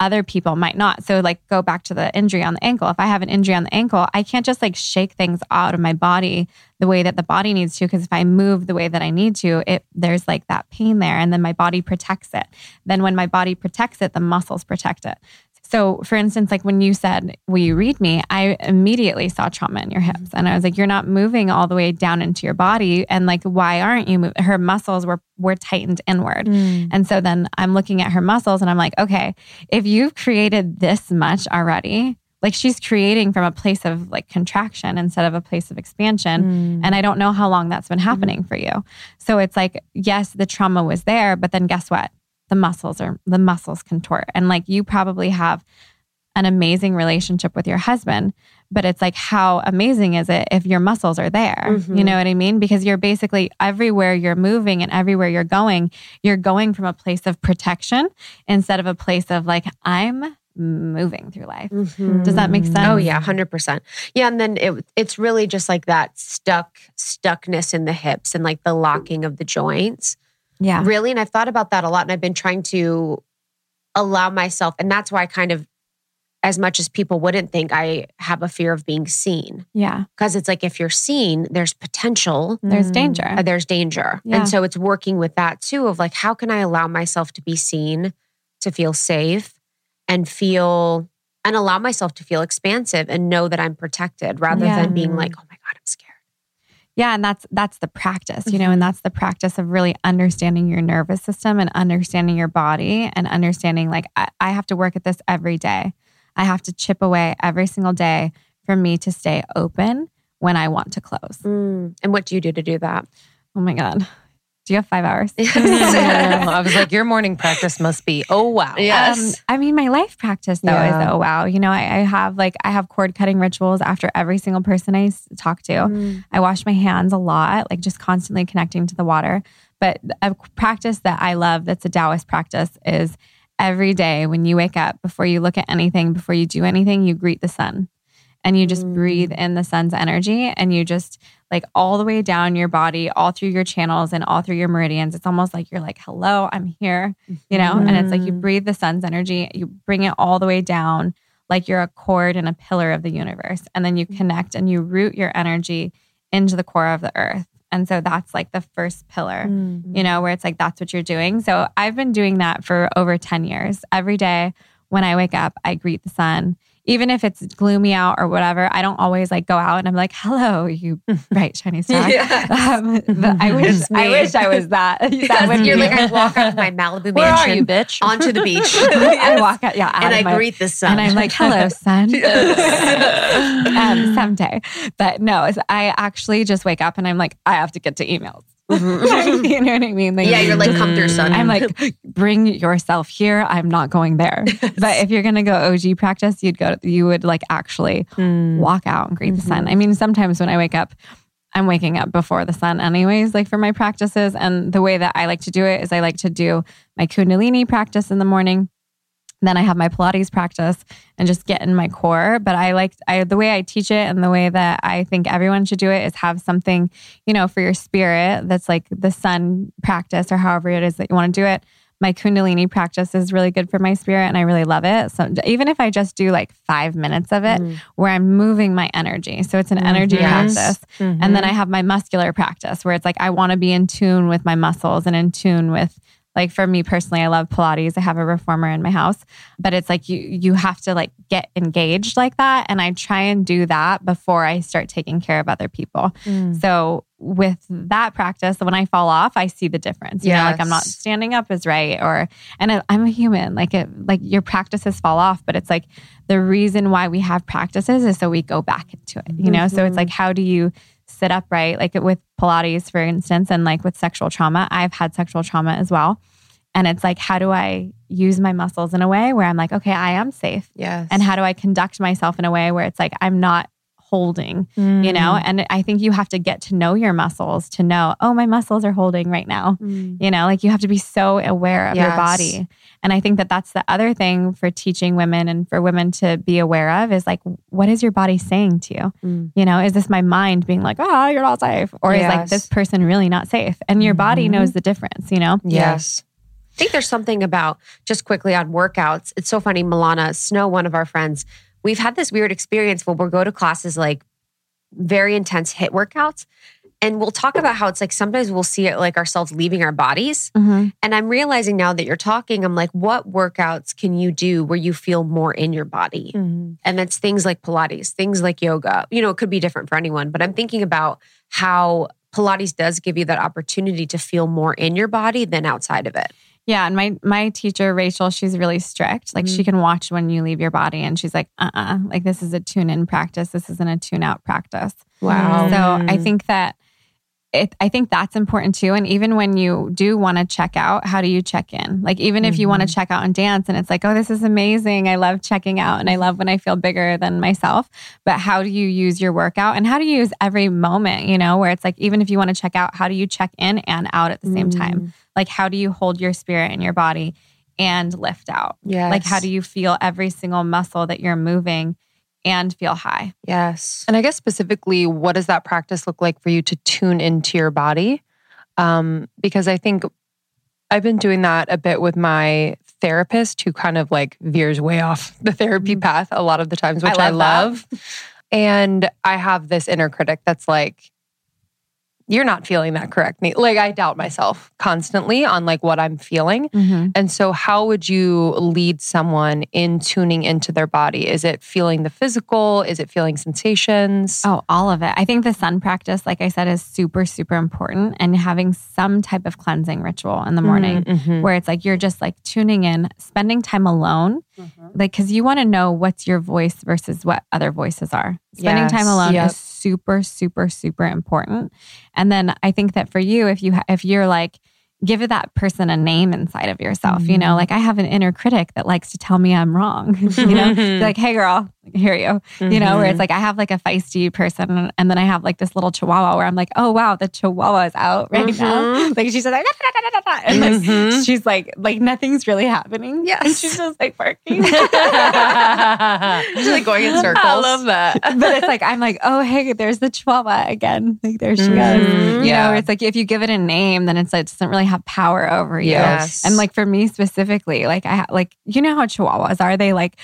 S3: other people might not. So like go back to the injury on the ankle. If I have an injury on the ankle, I can't just like shake things out of my body the way that the body needs to because if I move the way that I need to, it there's like that pain there and then my body protects it. Then when my body protects it, the muscles protect it. So, for instance, like when you said, Will you read me? I immediately saw trauma in your hips. And I was like, You're not moving all the way down into your body. And like, why aren't you moving? Her muscles were, were tightened inward.
S2: Mm.
S3: And so then I'm looking at her muscles and I'm like, Okay, if you've created this much already, like she's creating from a place of like contraction instead of a place of expansion.
S2: Mm.
S3: And I don't know how long that's been happening for you. So it's like, yes, the trauma was there, but then guess what? The muscles are the muscles contort. And like you probably have an amazing relationship with your husband, but it's like, how amazing is it if your muscles are there? You
S1: Mhm.
S3: know what I mean? Because you're basically everywhere you're moving and everywhere you're going, you're going from a place of protection instead of a place of like, I'm moving through life.
S1: Mhm.
S3: Does that make sense?
S1: Oh yeah, hundred percent. Yeah, and then it it's really just like that stuck stuckness in the hips and like the locking of the joints.
S3: Yeah.
S1: Really, and I've thought about that a lot, and I've been trying to allow myself, and that's why I kind of, as much as people wouldn't think, I have a fear of being seen
S3: Yeah.
S1: because it's like if you're seen, there's potential.
S3: There's
S2: Mm.
S3: danger.
S1: uh, there's danger.
S3: Yeah.
S1: And so it's working with that too of like, how can I allow myself to be seen, to feel safe and feel, and allow myself to feel expansive and know that I'm protected rather
S3: Yeah.
S1: than being like, oh my God, I'm scared.
S3: Yeah, and that's that's the practice, you know, and that's the practice of really understanding your nervous system and understanding your body and understanding like I, I have to work at this every day. I have to chip away every single day for me to stay open when I want to close.
S1: Mm. And what do you do to do that?
S3: Oh my God. Do you have five hours?
S2: I was like, your morning practice must be, oh, wow.
S1: Yes.
S3: Um, I mean, my life practice though
S2: Yeah.
S3: is oh wow. You know, I, I have like I have cord cutting rituals after every single person I talk to.
S1: Mm.
S3: I wash my hands a lot, like just constantly connecting to the water. But a practice that I love, that's a Taoist practice, is every day when you wake up, before you look at anything, before you do anything, you greet the sun, and you just
S1: Mm.
S3: breathe in the sun's energy, and you just like all the way down your body, all through your channels and all through your meridians. It's almost like you're like, hello, I'm here, you know? And it's like you
S2: Mm.
S3: breathe the sun's energy, you bring it all the way down, like you're a cord and a pillar of the universe. And then you connect and you root your energy into the core of the earth. And so that's like the first pillar, you know, where it's like that's what you're doing. So I've been doing that for over 10 years. Every day when I wake up, I greet the sun. Even if it's gloomy out or whatever, I don't always like go out and I'm like, "Hello, you bright shiny star."
S1: Yes.
S3: Um, I wish I wish I was that. that
S1: Yes,
S3: would
S1: you're
S3: be-
S1: like I walk out of my Malibu
S2: Where are
S1: mansion
S2: you, bitch?
S1: onto the beach,
S3: I walk out, yeah, out
S1: and I
S3: my-
S1: greet the sun.
S3: and I'm like, "Hello, sun." um, someday, but no, I actually just wake up and I'm like, I have to get to emails. you know what I mean? Like,
S1: yeah, you're like, come through, sun.
S3: I'm like, bring yourself here. I'm not going there. But if you're gonna go OG practice, you'd go. You would like actually
S2: Mm.
S3: walk out and greet the
S1: Mm-hmm.
S3: sun. I mean, sometimes when I wake up, I'm waking up before the sun, anyways, like for my practices. And the way that I like to do it is I like to do my Kundalini practice in the morning. Then I have my Pilates practice and just get in my core. But I like I the way I teach it and the way that I think everyone should do it is have something, you know, for your spirit that's like the sun practice or however it is that you want to do it. My Kundalini practice is really good for my spirit and I really love it. So even if I just do like five minutes of it mm. where I'm moving my energy. So it's an mm-hmm. energy
S1: Yes.
S3: practice. And then mm-hmm. I have my muscular practice where it's like I want to be in tune with my muscles and in tune with like for me personally, I love Pilates. I have a reformer in my house, but it's like you you have to like get engaged like that. And I try and do that before I start taking care of other people. Mm. So with that practice, when I fall off, I see the difference. You know, like I'm not standing up as right, or and I- I'm a human. Like it, like your practices fall off, but it's like the reason why we have practices is so we go back into it. You know, so it's mm-hmm. like how do you sit upright? Like with Pilates, for instance, and like with sexual trauma, I've had sexual trauma as well. And it's like, how do I use my muscles in a way where I'm like, okay, I am safe?
S2: Yes.
S3: And how do I conduct myself in a way where it's like, I'm not holding, you know?
S2: Mm.
S3: And I think you have to get to know your muscles to know, oh, my muscles are holding right now. You know, like you have to be so aware of your body. And I think that that's the other thing for teaching women and for women to be aware of is like, what is your body saying to you?
S1: Mm.
S3: You know, is this my mind being like, oh, you're not safe? Or is like this person really not safe? And your body
S2: Mhm.
S3: knows the difference, you know?
S2: Yes.
S1: I think there's something about just quickly on workouts. It's so funny. Milana Snow, one of our friends, we've had this weird experience where we'll go to classes like very intense HIIT workouts. And we'll talk about how it's like sometimes we'll see it like ourselves leaving our bodies.
S3: Mm-hmm.
S1: And I'm realizing now that you're talking, I'm like, what workouts can you do where you feel more in your body?
S2: Mhm.
S1: And it's things like Pilates, things like yoga. You know, it could be different for anyone, but I'm thinking about how Pilates does give you that opportunity to feel more in your body than outside of it.
S3: Yeah, and my my teacher Rachel, she's really strict. Like she can watch when you leave your body, and she's like, uh, uh like this is a tune in practice. This isn't a tune out practice.
S2: Wow.
S3: So I think that it, I think that's important too. And even when you do want to check out, how do you check in? Like even if you want to check out and dance, and it's like, oh, this is amazing. I love checking out, and I love when I feel bigger than myself. But how do you use your workout, and how do you use every moment? You know, where it's like even if you want to check out, how do you check in and out at the same time? Like how do you hold your spirit in your body and lift out?
S1: Yes.
S3: Like how do you feel every single muscle that you're moving and feel high?
S1: Yes.
S2: And I guess specifically, what does that practice look like for you to tune into your body? Um, because I think I've been doing that a bit with my therapist who kind of like veers way off the therapy path a lot of the times, which I
S3: love
S2: love. And I have this inner critic that's like, you're not feeling that correct. Like I doubt myself constantly on like what I'm feeling. Mm-hmm. And so, how would you lead someone in tuning into their body? Is it feeling the physical? Is it feeling sensations?
S3: Oh, all of it. I think the sun practice, like I said, is super, super important and having some type of cleansing ritual in the mm, morning
S2: Mhm.
S3: where it's like you're just like tuning in, spending time alone. Mm-hmm. Like, cause you want to know what's your voice versus what other voices are. Spending
S2: Yes.
S3: time alone
S2: Yep.
S3: is super, super, super important. And then I think that for you, if you ha- if you're like give that person a name inside of yourself. You know, mm-hmm. like I have an inner critic that likes to tell me I'm wrong. you know, like, hey girl, hear you. You know, where it's like I have like a feisty person and then I have like this little chihuahua where I'm like, oh wow, the chihuahua is out right now. Like she's like, "Da, da, da, da, da," and like,
S1: Mhm.
S3: she's like, like nothing's really happening.
S1: Yes.
S3: And she's just like barking.
S1: Just like going in circles.
S2: I love that.
S3: but it's like I'm like, oh hey, there's the chihuahua again. Like there she goes.
S1: Mhm.
S3: You
S2: Yeah.
S3: know, it's like if you give it a name, then it's like, it doesn't really have power over you.
S2: Yes.
S3: And like for me specifically, like I ha- like you know how chihuahuas are. They like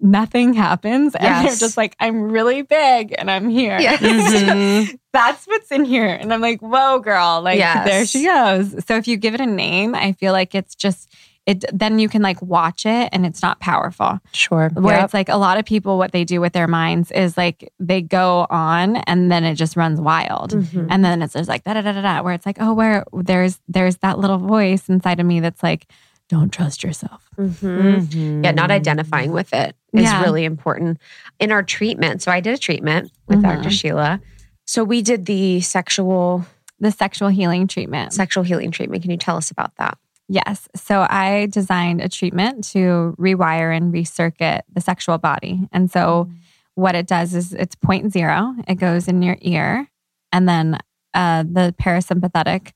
S3: nothing happens, and they're just like I'm really big and I'm here.
S1: Yes.
S2: Mhm.
S3: That's what's in here, and I'm like, whoa, girl, like
S1: Yes.
S3: there she goes. So if you give it a name, I feel like it's just it. Then you can like watch it, and it's not powerful.
S2: Sure.
S3: Where
S2: Yep.
S3: it's like a lot of people, what they do with their minds is like they go on, and then it just runs wild.
S1: Mhm.
S3: And then it's just like da da da da da, where it's like, oh, where there's there's that little voice inside of me that's like, don't trust yourself.
S1: Mhm.
S2: Mhm.
S1: Yeah, not identifying with it is
S3: Yeah.
S1: really important. In our treatment, so I did a treatment with
S3: Mhm.
S1: Dr. Sheila. So we did the sexual
S3: The sexual healing treatment.
S1: sexual healing treatment. Can you tell us about that?
S3: Yes. So I designed a treatment to rewire and recircuit the sexual body. And so what it does is it's point zero, it goes in your ear, and then uh, the parasympathetic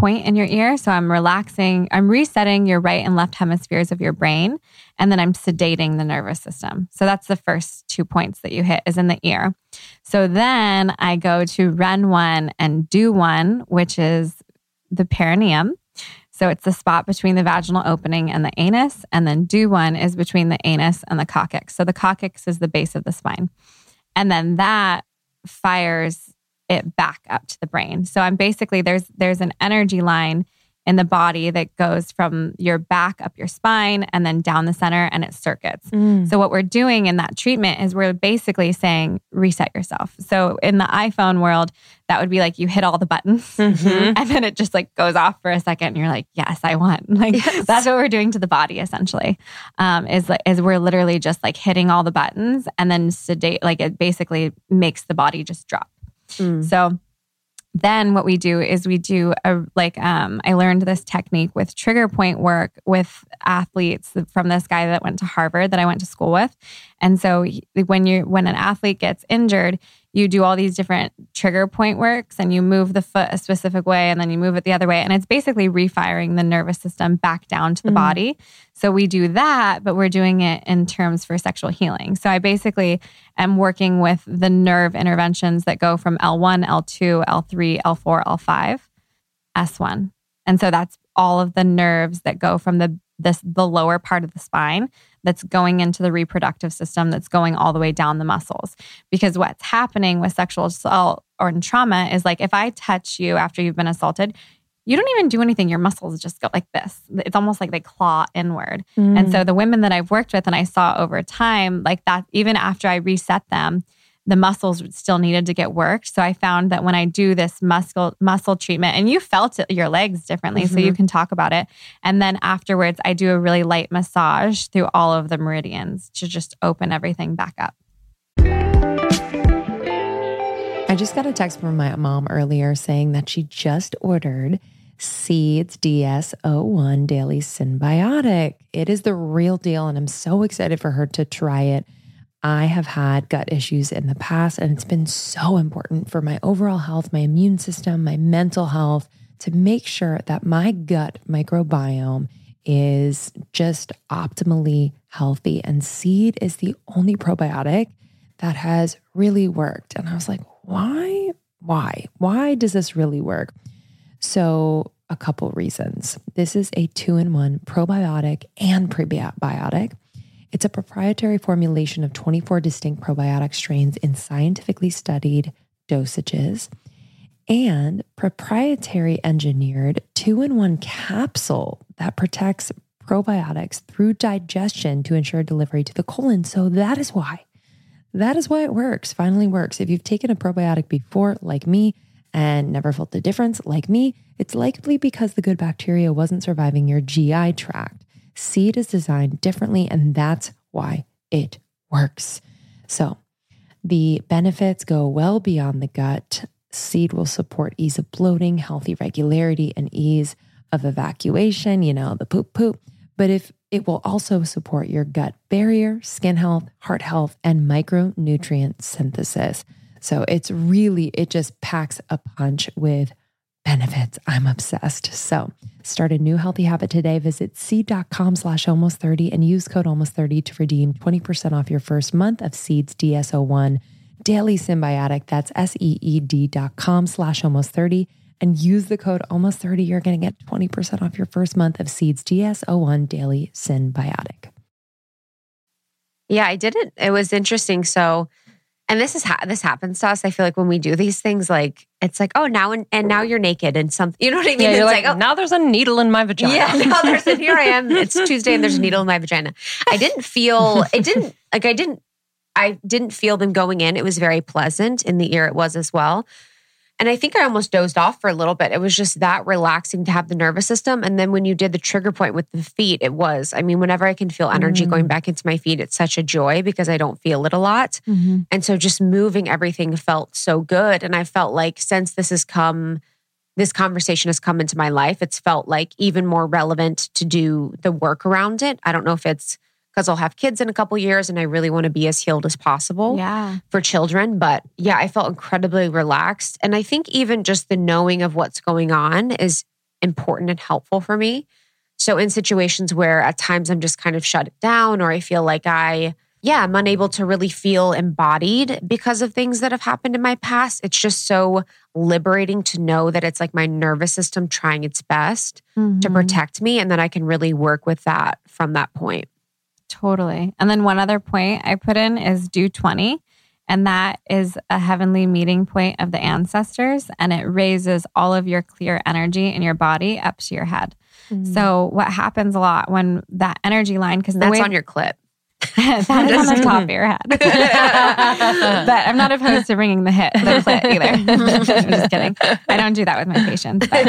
S3: point in your ear. So I'm relaxing, I'm resetting your right and left hemispheres of your brain, and then I'm sedating the nervous system. So that's the first two points that you hit is in the ear. So then I go to REN one and Du one, which is the perineum. So it's the spot between the vaginal opening and the anus. And then Du one is between the anus and the coccyx. So the coccyx is the base of the spine. And then that fires it back up to the brain. So I'm basically there's there's an energy line in the body that goes from your back up your spine and then down the center and it circuits. So what we're doing in that treatment is we're basically saying reset yourself. So in the iPhone world, that would be like you hit all the buttons
S1: Mhm.
S3: and then it just like goes off for a second and you're like, yes, I want. Like
S1: Yes.
S3: that's what we're doing to the body essentially. Um, is like is we're literally just like hitting all the buttons and then sedate like it basically makes the body just drop.
S1: Mm.
S3: So then what we do is we do a like um I learned this technique with trigger point work with athletes from this guy that went to Harvard that I went to school with. And so when you when an athlete gets injured, you do all these different trigger point works and you move the foot a specific way and then you move it the other way and it's basically refiring the nervous system back down to the
S1: Mhm.
S3: body. So we do that, but we're doing it in terms for sexual healing. So I basically am working with the nerve interventions that go from L1, L2, L3, L4, L5, S1. And so that's all of the nerves that go from the this the lower part of the spine that's going into the reproductive system that's going all the way down the muscles. Because what's happening with sexual assault or in trauma is like if I touch you after you've been assaulted, you don't even do anything. Your muscles just go like this. It's almost like they claw inward. And so mm. the women that I've worked with and I saw over time, like that, even after I reset them, the muscles still needed to get worked. So I found that when I do this muscle muscle treatment, and you felt it, your legs differently, so you mm-hmm. can talk about it. And then afterwards, I do a really light massage through all of the meridians to just open everything back up.
S2: I just got a text from my mom earlier saying that she just ordered Seeds DS01 Daily Synbiotic. It is the real deal, and I'm so excited for her to try it. I have had gut issues in the past, and it's been so important for my overall health, my immune system, my mental health to make sure that my gut microbiome is just optimally healthy. And Seed is the only probiotic that has really worked. And I was like, why? Why? Why does this really work? So, a couple reasons. This is a two in one probiotic and prebiotic. It's a proprietary formulation of 24 distinct probiotic strains in scientifically studied dosages and proprietary engineered two in one capsule that protects probiotics through digestion to ensure delivery to the colon. So, that is why. That is why it works, finally works. If you've taken a probiotic before, like me, and never felt the difference, like me, it's likely because the good bacteria wasn't surviving your GI tract. Seed is designed differently, and that's why it works. So,
S4: The benefits go well beyond the gut. Seed will support ease of bloating, healthy regularity, and ease of evacuation, you know, the poop poop. But if it will also support your gut barrier, skin health, heart health, and micronutrient synthesis. So it's really, it just packs a punch with benefits. I'm obsessed. So start a new healthy habit today. Visit seed.com slash almost 30 and use code almost 30 to redeem 20% off your first month of Seeds DS01 Daily synbiotic. That's S-E-E-D dot com slash almost 30 and use the code almost 30. You're going to get 20% off your first month of Seeds DS01 Daily synbiotic.
S1: Yeah, I did it. It was interesting. So, and this is ha- this happens to us. I feel like when we do these things, like it's like, oh, now and, and now you're naked and something. You know what I mean?
S2: Yeah, you're
S1: it's
S2: like,
S1: oh,
S2: now there's a needle in my vagina.
S1: yeah. Now there's a here I am. It's Tuesday and there's a needle in my vagina. I didn't feel. It didn't like I didn't. I didn't feel them going in. It was very pleasant in the ear. It was as well. And I think I almost dozed off for a little bit. It was just that relaxing to have the nervous system. And then when you did the trigger point with the feet, it was, I mean, whenever I can feel energy going back into my feet, it's such a joy because I don't feel it a lot.
S3: Mhm.
S1: And so just moving everything felt so good. And I felt like since this has come, this conversation has come into my life, it's felt like even more relevant to do the work around it. I don't know if it's because I'll have kids in a couple years and I really want to be as healed as possible
S3: Yeah.
S1: for children. But yeah, I felt incredibly relaxed. And I think even just the knowing of what's going on is important and helpful for me. So in situations where at times I'm just kind of shut down or I feel like I, yeah, I'm unable to really feel embodied because of things that have happened in my past, it's just so liberating to know that it's like my nervous system trying its best to
S3: Mhm.
S1: protect me. And that I can really work with that from that point.
S3: Totally. And then one other point I put in is Du 20. And that is a heavenly meeting point of the ancestors. And it raises all of your clear energy in your body up to your head. Mm. So, what happens a lot when that energy line, because
S1: That's
S3: way
S1: on your clip.
S3: that is on the top of your head. but I'm not opposed to bringing the hit, the clit either. I'm just kidding. I don't do that with my patients. But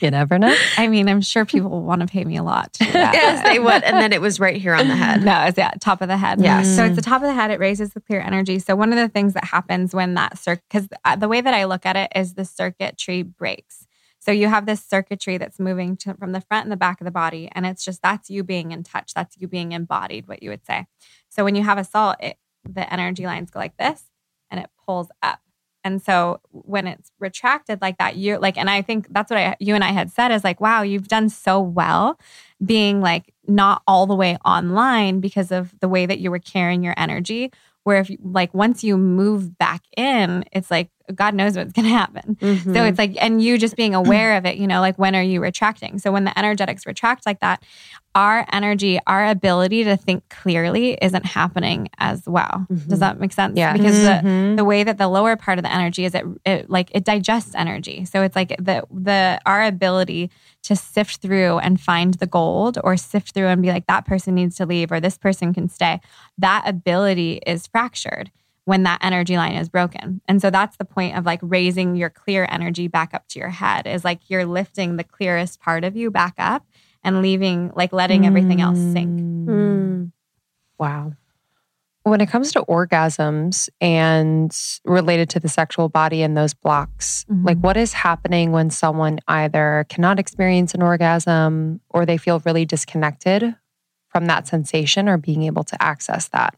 S2: you never know.
S3: I mean, I'm sure people will want to pay me a lot. That.
S1: yes, they would. And then it was right here on the head.
S3: No, it's yeah, top of the head.
S1: Yes.
S3: So it's the top of the head. It raises the clear energy. So one of the things that happens when that circuit, because uh, the way that I look at it is the circuitry breaks. So you have this circuitry that's moving to, from the front and the back of the body, and it's just that's you being in touch. That's you being embodied. What you would say. So when you have a salt, it, the energy lines go like this, and it pulls up. And so when it's retracted like that, you're like, and I think that's what I, you and I had said is like, wow, you've done so well being like not all the way online because of the way that you were carrying your energy. Where if like once you move back in, it's like God knows what's going to happen.
S1: Mm-hmm.
S3: So it's like, and you just being aware of it, you know, like when are you retracting? So when the energetics retract like that, our energy, our ability to think clearly isn't happening as well. Does that make sense?
S1: Yeah.
S3: Because the,
S2: Mhm.
S3: the way that the lower part of the energy is it, it like it digests energy so it's like the the our ability to sift through and find the gold or sift through and be like that person needs to leave or this person can stay that ability is fractured when that energy line is broken and so that's the point of like raising your clear energy back up to your head is like you're lifting the clearest part of you back up and leaving like letting everything else sink
S1: Mm.
S2: Wow. When it comes to orgasms and related to the sexual body and those blocks,
S3: Mhm.
S2: like what is happening when someone either cannot experience an orgasm or they feel really disconnected from that sensation or being able to access that?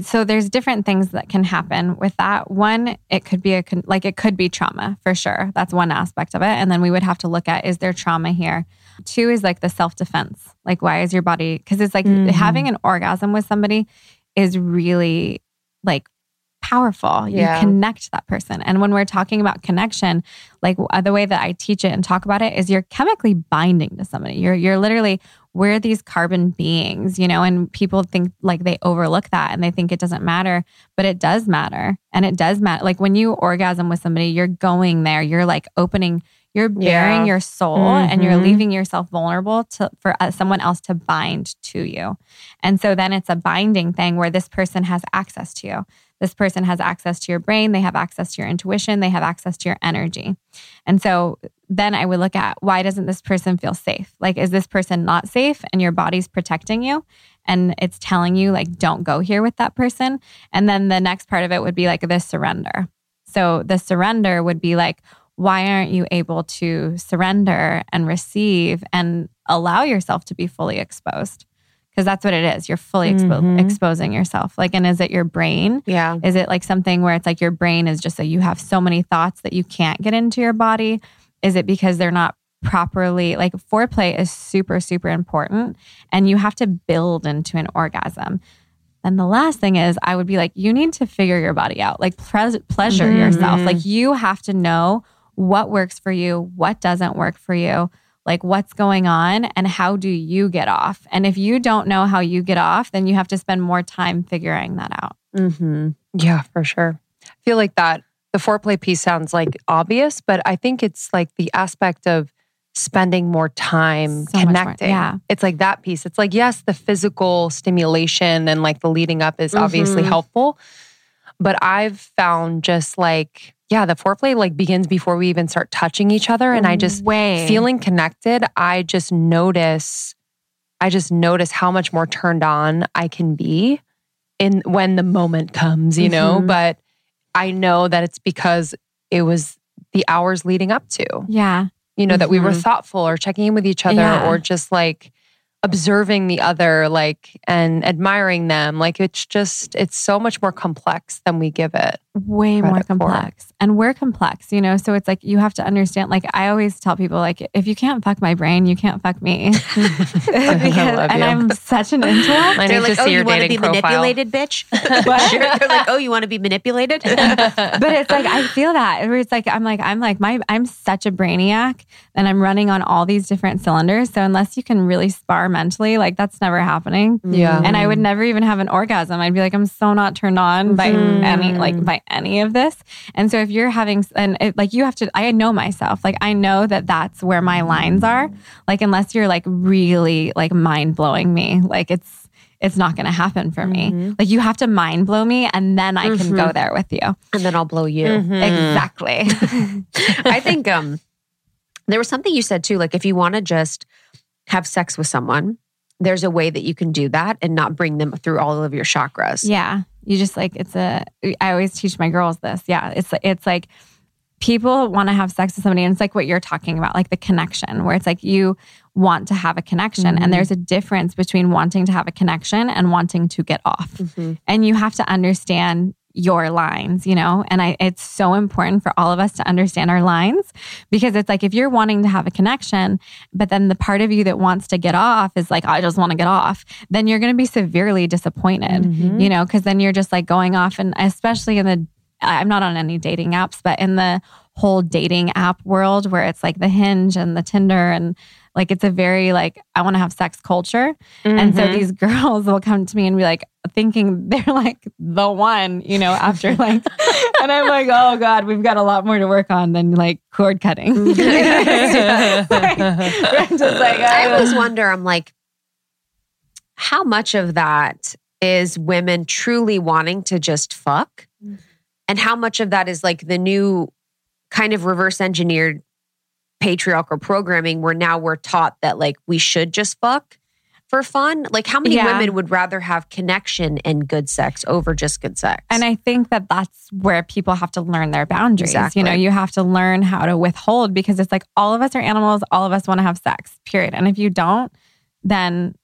S3: So there's different things that can happen with that. One it could be a like it could be trauma for sure. That's one aspect of it. And then we would have to look at is there trauma here? Two is like the self-defense. Like why is your body because it's like
S2: Mhm.
S3: having an orgasm with somebody is really like powerful
S2: Yeah.
S3: you connect that person and when we're talking about connection like uh, the way that i teach it and talk about it is you're chemically binding to somebody you're you're literally we're these carbon beings, you know, and people think like they overlook that and they think it doesn't matter, but it does matter. And it does matter. Like when you orgasm with somebody, you're going there, you're like opening, you're bearing
S2: Yeah.
S3: your soul and you're
S2: Mhm.
S3: leaving yourself vulnerable to for uh, someone else to bind to you. And so then it's a binding thing where this person has access to you. This person has access to your brain, they have access to your intuition, they have access to your energy. And so then I would look at why doesn't this person feel safe? Like, is this person not safe and your body's protecting you? And it's telling you, like, don't go here with that person. And then the next part of it would be like the surrender. So the surrender would be like, why aren't you able to surrender and receive and allow yourself to be fully exposed? Because that's what it is. You're fully expo-
S2: Mhm.
S3: exposing yourself. Like, and is it your brain?
S1: Yeah.
S3: Is it like something where it's like your brain is just so you have so many thoughts that you can't get into your body? Is it because they're not properly like foreplay is super, super important and you have to build into an orgasm. And the last thing is, I would be like, you need to figure your body out, like pres- pleasure
S2: Mhm.
S3: yourself. Like you have to know what works for you, what doesn't work for you, like what's going on, and how do you get off. And if you don't know how you get off, then you have to spend more time figuring that out.
S1: Mm-hmm.
S2: Yeah, for sure. I feel like that the foreplay piece sounds like obvious, but I think it's like the aspect of spending more time
S3: So much more-
S2: connecting.
S3: yeah.
S2: It's like that piece. It's like, yes, the physical stimulation and like the leading up is obviously
S1: Mhm.
S2: helpful. But I've found just like, yeah, the foreplay like begins before we even start touching each other. And I just
S3: way
S2: feeling connected, I just notice, I just notice how much more turned on I can be in when the moment comes, you know.
S1: Mhm.
S2: But I know that it's because it was the hours leading up to,
S3: Yeah.
S2: you know, that we were
S1: Mhm.
S2: thoughtful or checking in with each other
S3: Yeah.
S2: or just like observing the other, like and admiring them. Like it's just, it's so much more complex than we give it.
S3: Way more
S2: credit for.
S3: complex and we're complex you know so it's like you have to understand like i always tell people like if you can't fuck my brain you can't fuck me because, and
S2: you.
S3: i'm such an intellect
S2: I
S1: They're like, oh, you want to be
S2: profile.
S1: manipulated, bitch? They're like, oh, you want to be manipulated?
S3: but it's like I feel that where it's like I'm like I'm like my I'm such a brainiac and I'm running on all these different cylinders. So unless you can really spar mentally, like that's never happening.
S2: Yeah.
S3: And I would never even have an orgasm. I'd be like, I'm so not turned on by
S2: Mhm.
S3: any like by any of this. And so if you're having and it, like you have to, I know myself. Like I know that that's where my lines are. Like unless you're like really like mind blowing me, like it's it's not going to happen for me. Like you have to mind blow me, and then I can go there with you.
S1: and then I'll blow you.
S2: Mhm.
S3: Exactly.
S1: I think um there was something you said too, like if you want to just have sex with someone, there's a way that you can do that and not bring them through all of your chakras.
S3: Yeah. You just like it's a I always teach my girls this. Yeah. It's it's like people want to have sex with somebody and it's like what you're talking about, like the connection, where it's like you want to have a connection.
S2: Mhm.
S3: And there's a difference between wanting to have a connection and wanting to get off.
S1: Mhm.
S3: And you have to understand your lines, you know? And I it's so important for all of us to understand our lines because it's like if you're wanting to have a connection, but then the part of you that wants to get off is like, I just want to get off, then you're going to be severely disappointed
S2: Mhm.
S3: you know, because then you're just like going off, and especially in the, I'm not on any dating apps, but in the whole dating app world where it's like the Hinge and the Tinder and like it's a very like I want to have sex culture, and so
S2: Mhm.
S3: these girls will come to me and be like thinking they're like the one, you know, after like, and I'm like, oh god, we've got a lot more to work on than like cord cutting. Just like,
S1: I always wonder, I'm like, how much of that is women truly wanting to just fuck? And how much of that is like the new kind of reverse engineered patriarchal programming where now we're taught that like we should just fuck for fun? Like, how many
S3: Yeah.
S1: women would rather have connection and good sex over just good sex?
S3: And I think that that's where people have to learn their boundaries. You know, you have to learn how to withhold because it's like all of us are animals, all of us want to have sex, period. And if you don't, then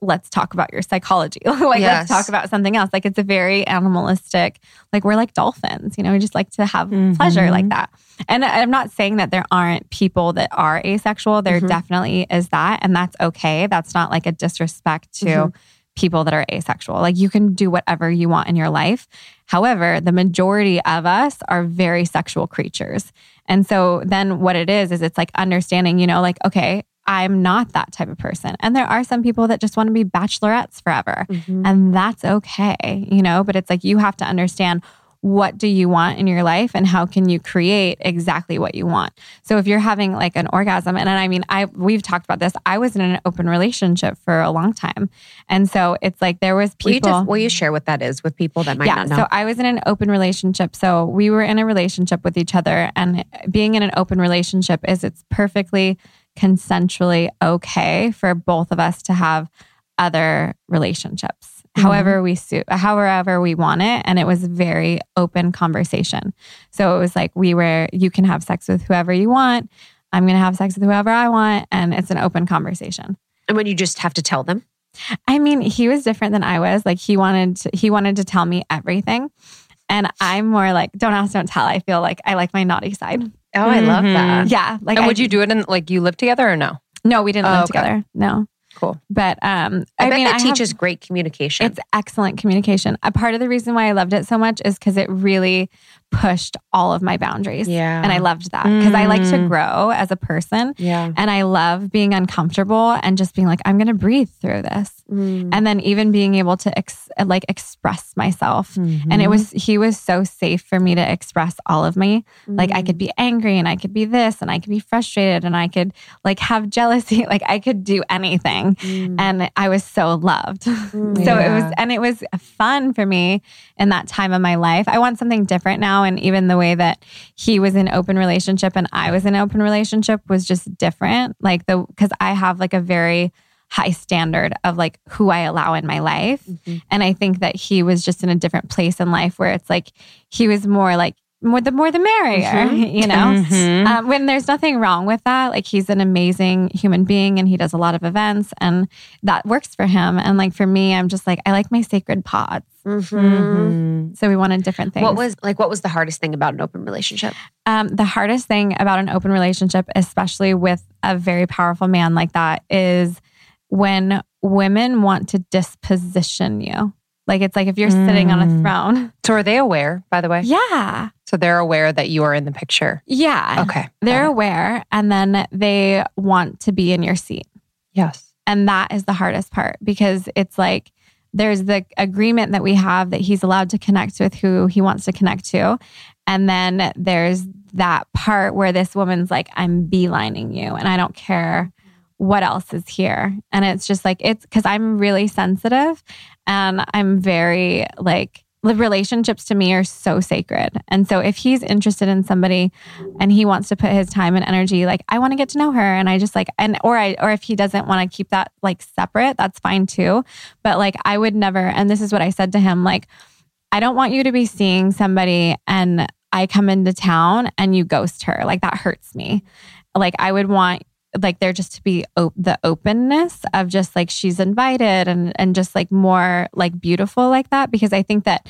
S3: let's talk about your psychology. like
S1: Yes.
S3: let's talk about something else. Like it's a very animalistic, like we're like dolphins, you know, we just like to have pleasure
S2: Mhm.
S3: like that. And I'm not saying that there aren't people that are asexual. There
S1: Mhm.
S3: definitely is that. And that's okay. That's not like a disrespect to
S1: Mhm.
S3: people that are asexual. Like you can do whatever you want in your life. However, the majority of us are very sexual creatures. And so then what it is, is it's like understanding, you know, like, okay, I'm not that type of person. And there are some people that just want to be bachelorettes forever.
S1: Mhm.
S3: And that's okay, you know, but it's like you have to understand what do you want in your life and how can you create exactly what you want. So if you're having like an orgasm, and I mean, I we've talked about this. I was in an open relationship for a long time, and so it's like there was
S1: Will you,
S3: people.
S1: will you share what that is with people that might
S3: yeah,
S1: not know?
S3: so I was in an open relationship. So we were in a relationship with each other, and being in an open relationship is it's perfectly consensually okay for both of us to have other relationships. Mm-hmm. However we suit, however we want it, and it was very open conversation. So it was like we were, you can have sex with whoever you want. I'm going to have sex with whoever I want, and it's an open conversation.
S1: and when you just have to tell them.
S3: I mean, he was different than I was. Like he wanted to, he wanted to tell me everything. And I'm more like, don't ask, don't tell. I feel like I like my naughty side.
S1: Oh, I love
S2: Mhm.
S1: that.
S3: Yeah. Like
S2: and
S3: I,
S2: would you do it in like you live together or no?
S3: No, we didn't
S2: Oh,
S3: live
S2: okay.
S3: together. No.
S2: Cool.
S3: But um
S1: I, bet
S3: mean,
S1: that
S3: I have-
S1: teaches great communication.
S3: it's excellent communication. A part of the reason why I loved it so much is because it really pushed all of my boundaries.
S1: yeah.
S3: And I loved that because I like to
S2: Mm.
S3: grow as a person.
S1: yeah.
S3: And I love being uncomfortable and just being like, I'm going to breathe through this.
S1: Mm.
S3: And then even being able to ex- like express myself. And it was, he was so safe for me to express all of me. Like I could be angry and I could be this and I could be frustrated and I could like have jealousy. Like I could do anything.
S1: Mm.
S3: And I was so loved. so it was, and it was fun for me in that time of my life. I want something different now. And even the way that he was in open relationship and I was in open relationship was just different. Like the, cause I have like a very, high standard of like who I allow in my life.
S1: Mhm.
S3: And I think that he was just in a different place in life where it's like he was more like more the more the merrier,
S1: Mhm.
S3: you know.
S2: Mhm.
S3: Um, when there's nothing wrong with that, like he's an amazing human being and he does a lot of events and that works for him. And like for me, I'm just like I like my sacred pods.
S1: Mhm.
S2: Mhm.
S3: So we wanted different things.
S1: What was like? What was the hardest thing about an open relationship?
S3: Um, the hardest thing about an open relationship, especially with a very powerful man like that, is when women want to disposition you. Like it's like if you're sitting on a
S2: Mm.
S3: throne.
S2: So are they aware, by the way?
S3: Yeah.
S2: So they're aware that you are in the picture.
S3: Yeah.
S2: Okay.
S3: They're aware and then they want to be in your seat.
S2: yes.
S3: And that is the hardest part because it's like there's the agreement that we have that he's allowed to connect with who he wants to connect to. And then there's that part where this woman's like, I'm beelining you and I don't care what else is here. And it's just like, it's because I'm really sensitive and I'm very like, relationships to me are so sacred. And so if he's interested in somebody and he wants to put his time and energy, like I want to get to know her and I just like and or I or if he doesn't want to keep that like separate, that's fine too. But like I would never and this is what I said to him like I don't want you to be seeing somebody and I come into town and you ghost her. Like that hurts me. Like I would want like there just to be op- the openness of just like she's invited and and just like more like beautiful like that because I think that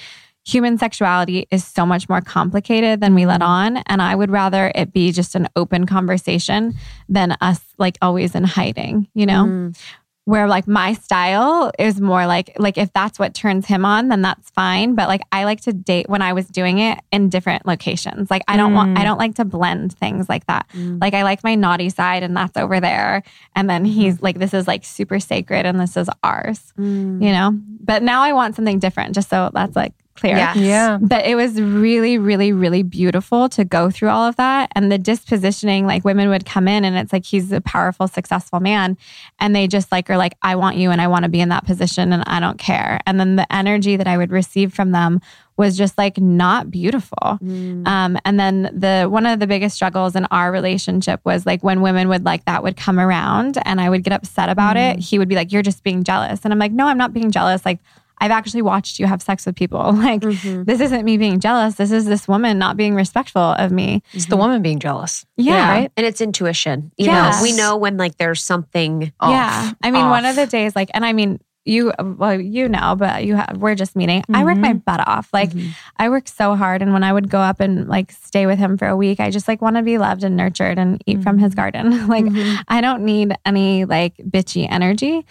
S3: human sexuality is so much more complicated than we let on and I would rather it be just an open conversation than us like always in hiding, you know?
S1: Mm.
S3: Where like my style is more like like if that's what turns him on then that's fine but like i like to date when i was doing it in different locations like i don't want
S2: Mm.
S3: i don't like to blend things like that
S1: Mm.
S3: like i like my naughty side and that's over there and then he's like this is like super sacred and this is ours
S1: Mm.
S3: you know but now i want something different just so that's like clear
S1: Yes.
S2: Yeah.
S3: but it was really, really, really beautiful to go through all of that. And the dispositioning, like women would come in and it's like he's a powerful, successful man. And they just like are like, I want you and I want to be in that position and I don't care. And then the energy that I would receive from them was just like not beautiful.
S1: Mm.
S3: Um, and then the one of the biggest struggles in our relationship was like when women would like that would come around and I would get upset about it. He would be like, You're just being jealous. And I'm like, No, I'm not being jealous. Like I've actually watched you have sex with people. Like
S1: Mhm.
S3: this isn't me being jealous. This is this woman not being respectful of me.
S2: It's the woman being jealous.
S3: Yeah.
S2: Right?
S1: And it's intuition. You
S3: Yes.
S1: know, we know when like there's something.
S2: Off.
S3: Yeah. I mean, one of the days, like, and I mean, you, well, you know, but you have, we're just meeting. I work my butt off. Like,
S1: Mhm.
S3: I work so hard. And when I would go up and like stay with him for a week, I just like want to be loved and nurtured and eat from his garden. like,
S1: Mhm.
S3: I don't need any like bitchy energy.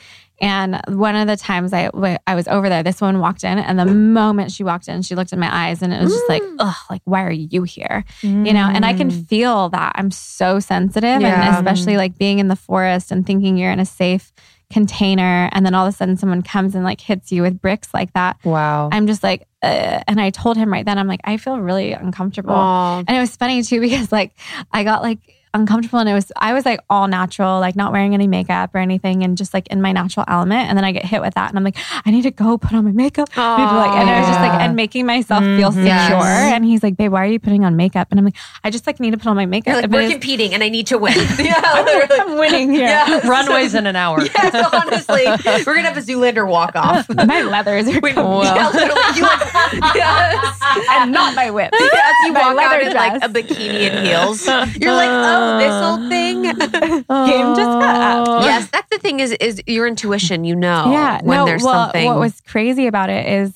S3: And one of the times I I was over there, this woman walked in, and the moment she walked in, she looked in my eyes, and it was just like,
S1: Mm.
S3: ugh, like why are you here? You know? And I can feel that I'm so sensitive,
S2: Yeah.
S3: and especially like being in the forest and thinking you're in a safe container and then all of a sudden someone comes and like hits you with bricks like that.
S2: Wow.
S3: I'm just like, uh, and I told him right then, I'm like, I feel really uncomfortable.
S1: Aw.
S3: And it was funny too because like I got like uncomfortable and it was I was like all natural, like not wearing any makeup or anything and just like in my natural element. And then I get hit with that and I'm like, I need to go put on my makeup. I need like, and I was just like and making myself feel
S2: Mhm.
S3: secure.
S1: Yes.
S3: And he's like, babe, why are you putting on makeup? And I'm like, I just like need to put on my makeup.
S1: You're like, we're competing and I need to win. yeah,
S3: I'm. I'm winning here.
S1: Yes.
S2: Runways in an hour.
S1: Yes, honestly. We're going to have a Zoolander walk off.
S3: My leathers are
S1: Wait,
S3: cool.
S1: yeah, literally. You like, yes.
S3: and not my whip.
S1: Yes, you
S3: My
S1: walk out
S3: leather
S1: in like a bikini and heels. You're like, oh, this old thing.
S3: Game just got up.
S1: yes, that's the thing. Is is your intuition? You know,
S3: yeah
S1: when
S3: no
S1: there's
S3: well
S1: something.
S3: what was crazy about it is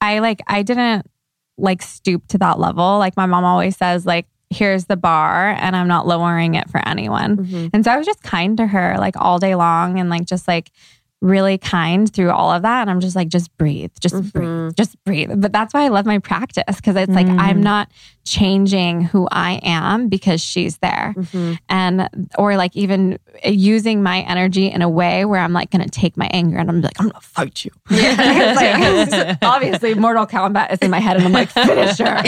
S3: i like i didn't like stoop to that level like my mom always says like here's the bar and i'm not lowering it for anyone
S1: Mhm.
S3: and so i was just kind to her like all day long and like just like really kind through all of that and i'm just like just breathe just
S1: Mhm.
S3: breathe just breathe but that's why i love my practice because it's like
S2: Mhm.
S3: i'm not changing who i am because she's there
S1: Mhm.
S3: and or like even using my energy in a way where I'm like gonna take my anger and I'm like I'm gonna fight you. Like, obviously, Mortal Kombat is in my head and I'm like finish her.
S1: like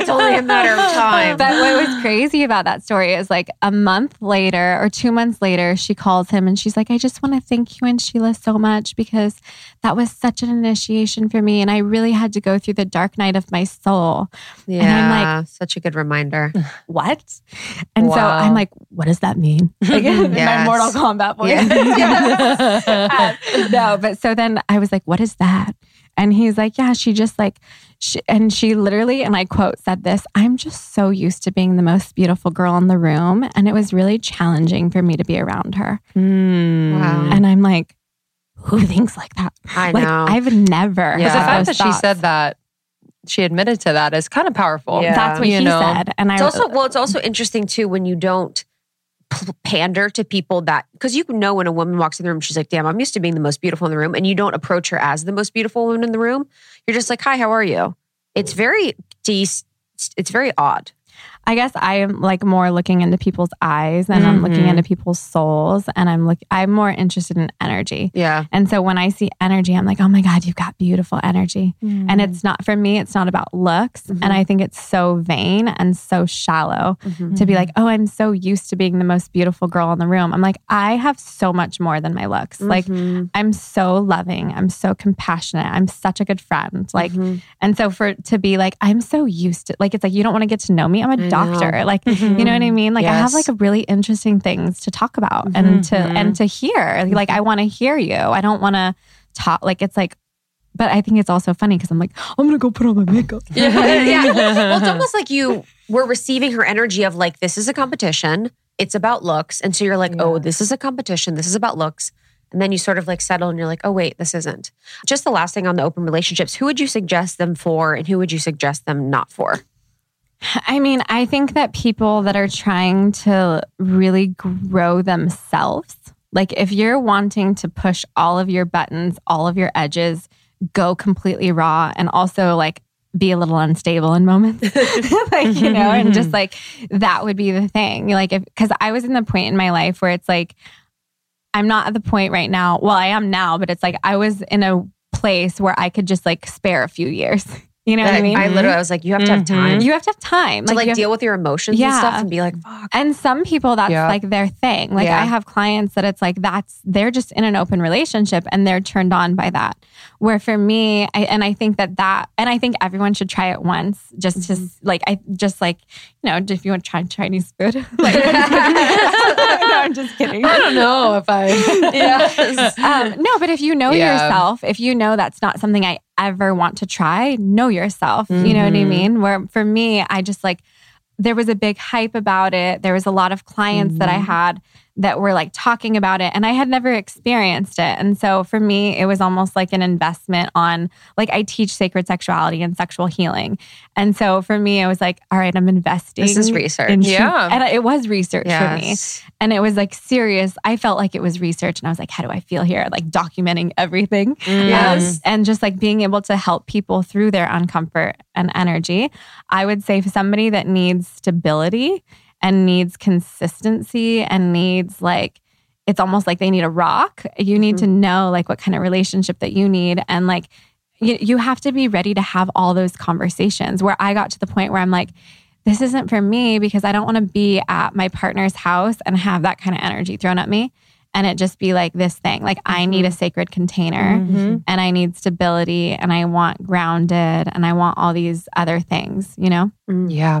S1: it's only a matter of time.
S3: But what was crazy about that story is like a month later or two months later, she calls him and she's like, I just want to thank you and Sheila so much because that was such an initiation for me. And I really had to go through the dark night of my soul.
S1: yeah,
S3: I'm like,
S1: such a good reminder.
S3: What? And so I'm like, what does that mean? Like in my Mortal Kombat voice.
S1: Yeah.
S3: Uh, no, but so then I was like, what is that? And he's like, yeah, she just like, she, and she literally, and I quote, said this I'm just so used to being the most beautiful girl in the room. And it was really challenging for me to be around her.
S2: Hmm.
S1: Wow.
S3: And I'm like, who thinks like that?
S1: I
S3: like,
S1: know.
S3: I've never.
S2: Because the fact
S3: those
S2: that she said that, she admitted to that is kind of powerful.
S1: Yeah.
S3: That's what
S2: You
S3: he
S2: know.
S3: said. And I
S1: It's also well, it's also interesting too when you don't p- pander to people that because you know when a woman walks in the room, she's like, "Damn, I'm used to being the most beautiful in the room," and you don't approach her as the most beautiful woman in the room. You're just like, "Hi, how are you?" It's very de- it's very odd.
S3: I guess I am like more looking into people's eyes and I'm looking
S2: Mhm.
S3: into people's souls and I'm look I'm more interested in energy.
S1: Yeah,
S3: And so when I see energy, I'm like, oh my God, you've got beautiful energy.
S2: Mm-hmm.
S3: And it's not for me, it's not about looks.
S1: Mhm.
S3: And I think it's so vain and so shallow to be like, oh, I'm so used to being the most beautiful girl in the room. I'm like, I have so much more than my looks. Like
S1: Mhm.
S3: I'm so loving. I'm so compassionate. I'm such a good friend. Like,
S1: Mhm.
S3: and so for to be like, I'm so used to like it's like you don't want to get to know me. I'm a
S1: know.
S3: Doctor. Like, you know what I mm-hmm. mean? Like I have like a really interesting things to talk about and mm-hmm.
S2: to
S3: and to hear. Mm-hmm. Like I want to hear you. I don't want to talk like it's like but I think it's also funny because I'm like, I'm gonna go put on my makeup.
S1: yeah. yeah. Well, it's almost like you were receiving her energy of like, this is a competition. It's about looks. And so you're like, oh, this is a competition. This is about looks. And then you sort of like settle and you're like, oh, wait, this isn't. Just the last thing on the open relationships who would you suggest them for and who would you suggest them not for?
S3: I mean, I think that people that are trying to really grow themselves, like if you're wanting to push all of your buttons, all of your edges, go completely raw, and also like be a little unstable in moments, like, you know, and just like that would be the thing. Like, if, cause I was in the point in my life where it's like, I'm not at the point right now. Well, I am now, but it's like I was in a place where I could just like spare a few years. You know what I mean?
S1: I literally I was like, you have to have
S2: Mhm.
S1: time
S3: you have to have time.
S1: to like,
S3: you have-
S1: deal with your emotions and stuff and be like, fuck.
S3: and some people, that's
S2: Yeah.
S3: like their thing. Like
S1: Yeah.
S3: I have clients that it's like that's they're just in an open relationship and they're turned on by that. Where for me, I, and I think that that, and I think everyone should try it once, just to like I just like you know if you want to try Chinese food. like, no, I'm just kidding.
S2: I don't know if I.
S1: Yes.
S3: Um, no, but if you know
S2: Yeah.
S3: yourself, if you know that's not something I ever want to try, know yourself. You know what I
S2: Mhm.
S3: mean? Where for me, I just like, there was a big hype about it. There was a lot of clients that I
S2: Mhm.
S3: had that were like talking about it, and I had never experienced it. And so for me, it was almost like an investment on, like, I teach sacred sexuality and sexual healing. And so for me, it was like, all right, I'm investing.
S1: This is research.
S3: in-
S2: Yeah.
S3: And it was research for me. And it was like serious. I felt like it was research. And I was like, how do I feel here? Like documenting everything.
S1: Yes.
S3: Um, and just like being able to help people through their uncomfort and energy. I would say for somebody that needs stability and needs consistency and needs like, it's almost like they need a rock. You need to mm-hmm. know like what kind of relationship that you need. And like, you, you have to be ready to have all those conversations where I got to the point where I'm like, this isn't for me because I don't want to be at my partner's house and have that kind of energy thrown at me and it just be like this thing. Like I need mm-hmm. a sacred container
S1: Mhm.
S3: and I need stability and I want grounded and I want all these other things, you know? Mm.
S5: Yeah.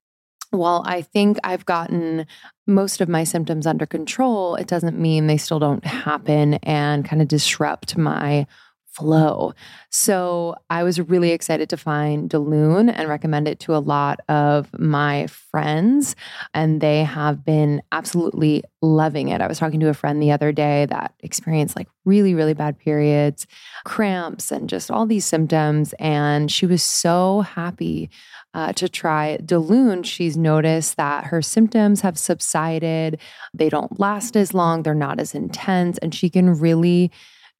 S2: while I think I've gotten most of my symptoms under control, it doesn't mean they still don't happen and kind of disrupt my flow. So I was really excited to find Daloon and recommend it to a lot of my friends. And they have been absolutely loving it. I was talking to a friend the other day that experienced like really, really bad periods, cramps, and just all these symptoms. And she was so happy uh, to try Daloon, she's noticed that her symptoms have subsided. They don't last as long, they're not as intense, and she can really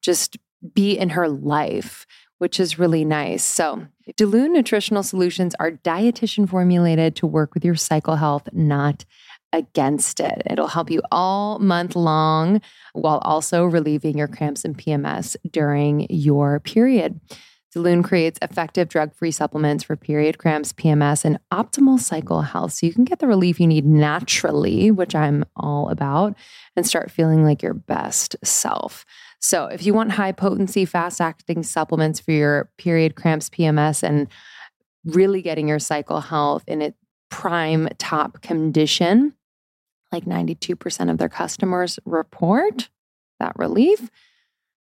S2: just be in her life, which is really nice. So, Daloon Nutritional Solutions are dietitian formulated to work with your cycle health, not against it. It'll help you all month long while also relieving your cramps and PMS during your period. Daloon creates effective drug free supplements for period cramps, PMS, and optimal cycle health. So you can get the relief you need naturally, which I'm all about, and start feeling like your best self. So if you want high potency, fast acting supplements for your period cramps, PMS, and really getting your cycle health in its prime top condition, like 92% of their customers report that relief,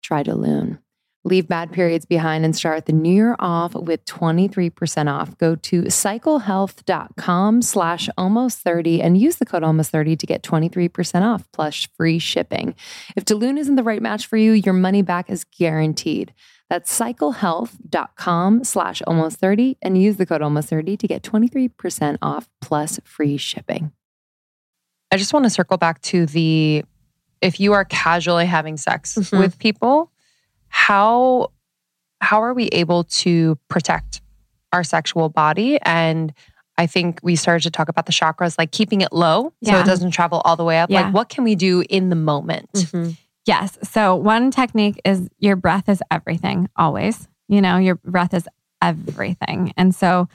S2: try Daloon. Leave bad periods behind and start the new year off with 23% off. Go to cyclehealth.com slash almost 30 and use the code almost 30 to get 23% off plus free shipping. If Daloon isn't the right match for you, your money back is guaranteed. That's cyclehealth.com slash almost 30 and use the code almost 30 to get 23% off plus free shipping.
S5: I just want to circle back to the if you are casually having sex
S1: Mhm.
S5: with people, how how are we able to protect our sexual body? And I think we started to talk about the chakras, like keeping it low so it doesn't travel all the way up.
S3: Yeah.
S5: Like, what can we do in the moment?
S1: Mhm.
S3: Yes. So one technique is your breath is everything, always. You know, your breath is everything. And so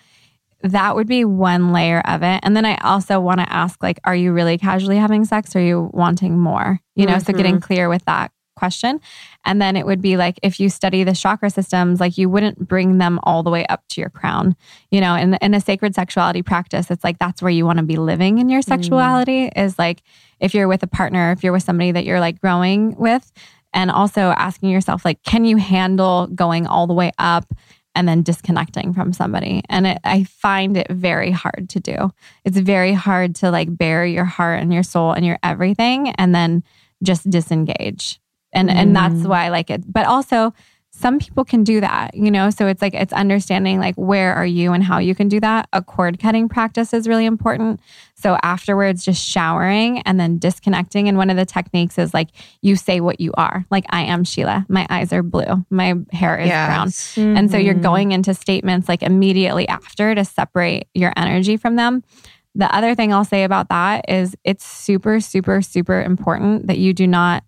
S3: that would be one layer of it. And then I also want to ask, like, are you really casually having sex? Or are you wanting more? You know, so getting clear with that question. And then it would be like if you study the chakra systems, like you wouldn't bring them all the way up to your crown. You know, in, in a sacred sexuality practice, it's like that's where you want to be living in your mm. sexuality is like if you're with a partner, if you're with somebody that you're like growing with, and also asking yourself, like, can you handle going all the way up and then disconnecting from somebody? And it, I find it very hard to do. It's very hard to like bare your heart and your soul and your everything and then just disengage. And and that's
S5: Mm.
S3: why I like it. But also some people can do that, you know? So it's like it's understanding like where are you and how you can do that. A cord cutting practice is really important. So afterwards, just showering and then disconnecting. And one of the techniques is like you say what you are. Like I am Sheila. My eyes are blue. My hair is brown.
S5: Yes.
S3: And so you're
S5: Mhm.
S3: going into statements like immediately after to separate your energy from them. The other thing I'll say about that is it's super, super, super important that you do not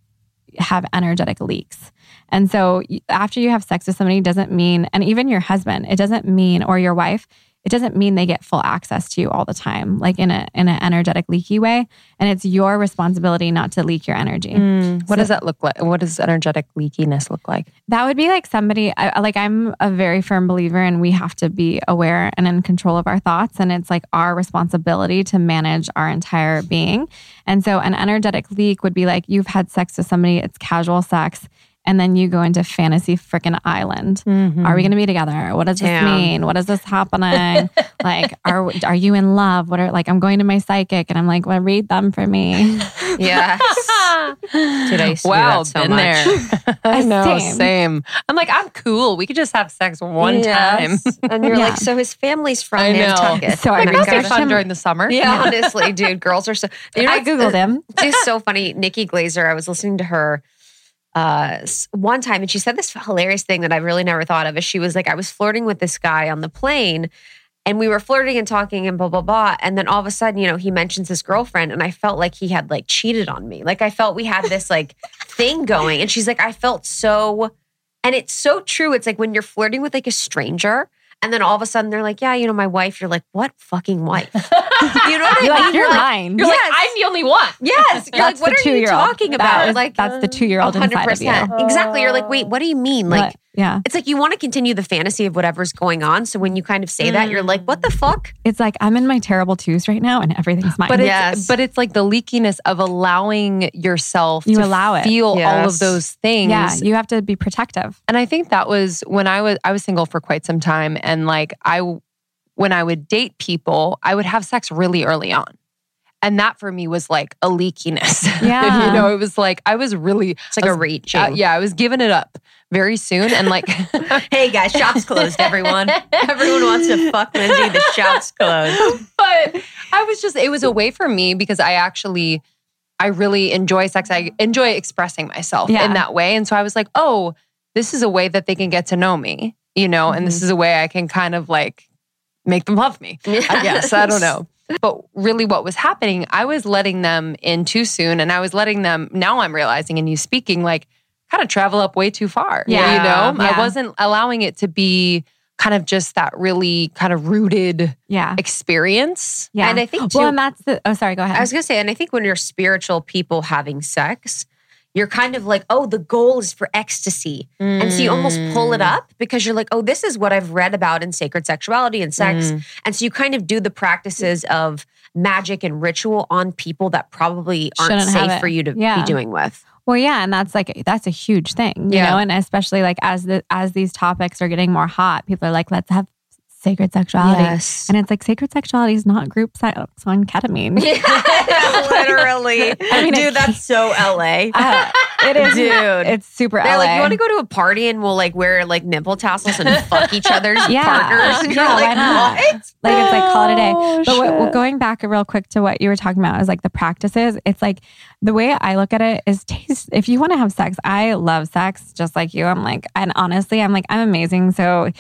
S3: have energetic leaks. And so after you have sex with somebody doesn't mean, and even your husband, it doesn't mean, or your wife, it doesn't mean they get full access to you all the time, like in a in an energetic leaky way. And it's your responsibility not to leak your energy.
S2: Mm, what does that look like? What does energetic leakiness look like?
S3: That would be like somebody, I, like, I'm a very firm believer, and we have to be aware and in control of our thoughts. And it's like our responsibility to manage our entire being. And so, an energetic leak would be like you've had sex with somebody, it's casual sex. And then you go into fantasy freaking island.
S2: Mm-hmm.
S3: Are we going to be together? What does this mean? What is this happening? like, are are you in love? What are like? I'm going to my psychic, and I'm like, well, read them for me.
S1: Yes. Dude, I used to do
S2: wow,
S1: that so
S2: been
S1: much.
S2: there. I know,
S3: Same.
S2: same. I'm like, I'm cool. We could just have sex one time.
S1: And you're
S3: Yeah.
S1: like, so his family's from
S2: I know.
S1: Nantucket.
S3: So I
S1: And
S2: Like, that'd be fun
S3: him.
S2: during the summer.
S1: Yeah, honestly, dude, girls are so. You know,
S3: I
S1: what's-
S3: googled him.
S1: She's so funny. Nikki Glazer, I was listening to her uh, one time and she said this hilarious thing that I really never thought of. Is she was like, I was flirting with this guy on the plane and we were flirting and talking and blah, blah, blah. And then all of a sudden, you know, he mentions his girlfriend and I felt like he had like cheated on me. Like I felt we had this like thing going. And she's like, I felt so, and it's so true. It's like when you're flirting with like a stranger. And then all of a sudden they're like, yeah, you know, my wife. You're like, what fucking wife? You know what I
S3: You're
S1: mean?
S3: like, you're
S1: Like,
S3: mine.
S2: You're
S1: Yes.
S2: like, I'm the only one.
S1: Yes. You're like, what
S3: the
S1: are you talking
S3: That
S1: about?
S3: is-
S1: like,
S3: that's the two-year-old inside of you.
S1: Exactly. You're like, wait, what do you mean? Like,
S3: But, yeah.
S1: it's like you want to continue the fantasy of whatever's going on. So when you kind of say that, you're like, mm. what the fuck?
S3: It's like I'm in my terrible twos right now, and everything's mine.
S2: But it's
S1: Yes.
S2: but it's like the leakiness of allowing yourself
S3: You
S2: to
S3: allow it.
S2: feel all of those things.
S3: yeah, you have to be protective.
S2: And I think that was when I was I was single for quite some time and like I when I would date people, I would have sex really early on. And that for me was like a leakiness.
S3: Yeah.
S2: you know, it was like I was really
S1: It's like
S2: I
S1: a
S2: was-
S1: reaching.
S2: uh, yeah, I was giving it up very soon and like
S1: Hey guys, shop's closed, everyone. everyone wants to fuck Lindsey. The shop's closed.
S2: but I was just, it was a way for me because I actually, I really enjoy sex. I enjoy expressing myself
S3: Yeah.
S2: in that way. And so I was like, oh, this is a way that they can get to know me, you know, and this mm-hmm. is a way I can kind of like make them love me. I guess. I don't know. But really, what was happening, I was letting them in too soon. And I was letting them, now I'm realizing in you speaking, like kind of travel up way too far.
S3: Yeah.
S2: You know, I wasn't allowing it to be kind of just that really kind of rooted
S3: Yeah,
S2: experience.
S3: yeah.
S1: And I think too,
S3: well, and that's the. Oh, sorry. Go ahead.
S1: I was gonna say, and I think when you're spiritual people having sex, you're kind of like, oh, the goal is for ecstasy. And so you almost pull
S2: Mm.
S1: it up because you're like, oh, this is what I've read about in sacred sexuality and sex.
S2: Mm.
S1: And so you kind of do the practices of magic and ritual on people that probably aren't
S3: Shouldn't
S1: safe for you to
S3: Yeah.
S1: be doing with.
S3: Well, yeah, and that's like that's a huge thing, you
S2: Yeah.
S3: know, and especially like as the as these topics are getting more hot, people are like, let's have sacred sexuality,
S1: Yes.
S3: and it's like sacred sexuality is not group sex on ketamine.
S1: Yeah, literally.
S3: I mean,
S1: Dude, that's so LA.
S3: Uh, it is,
S1: Dude.
S3: It's super
S1: They're
S3: LA.
S1: like, you want to go to a party and we'll like wear like nipple tassels and fuck each other's
S3: Yeah.
S1: partners? And you're
S3: Yeah,
S1: like,
S3: not?
S1: what?
S3: like it's like call it a day.
S2: Oh,
S3: But what,
S2: shit.
S3: going back real quick to what you were talking about is like the practices. It's like the way I look at it is taste. If you want to have sex, I love sex just like you. I'm like, and honestly, I'm like, I'm amazing. So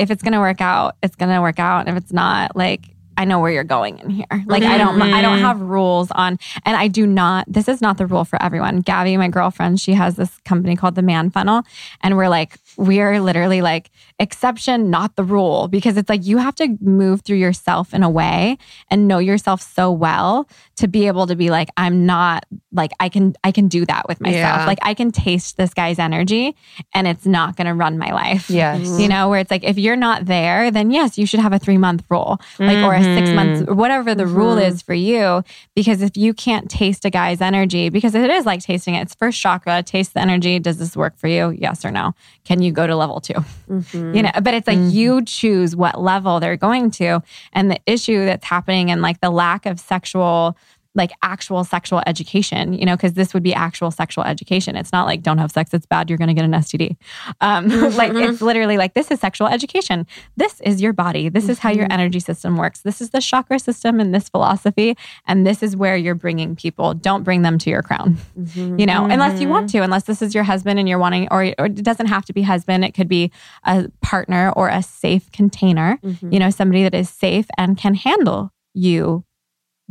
S3: if it's gonna work out, it's gonna work out. And if it's not, like, I know where you're going in here. Like I don't, I don't mm-hmm. have rules on, and I do not. This is not the rule for everyone. Gabby, my girlfriend, she has this company called the Man Funnel, and we're like, we are literally like exception, not the rule, because it's like you have to move through yourself in a way and know yourself so well to be able to be like, I'm not like I can, I can do that with myself.
S1: Yeah.
S3: Like I can taste this guy's energy, and it's not going to run my life.
S2: Yes.
S3: You know, where it's like if you're not there, then yes, you should have a three month rule, like or a mm-hmm. six months, or whatever the rule mm-hmm. is for you. Because if you can't taste a guy's energy, because it is like tasting it, it's first chakra, taste the energy. Does this work for you? Yes or no? Can you go to level 2 mm-hmm. You know, but it's like mm-hmm. you choose what level they're going to, and the issue that's happening and like the lack of sexual like actual sexual education, you know, because this would be actual sexual education. It's not like don't have sex, it's bad, you're going to get an STD. Um, mm-hmm. like it's literally like this is sexual education. This is your body. This is how your mm-hmm. energy system works. This is the chakra system and this philosophy. And this is where you're bringing people. Don't bring them to your crown, mm-hmm. you know, unless you want to, unless this is your husband and you're wanting, or, or it doesn't have to be husband. It could be a partner or a safe container, you know, somebody that is safe and can handle you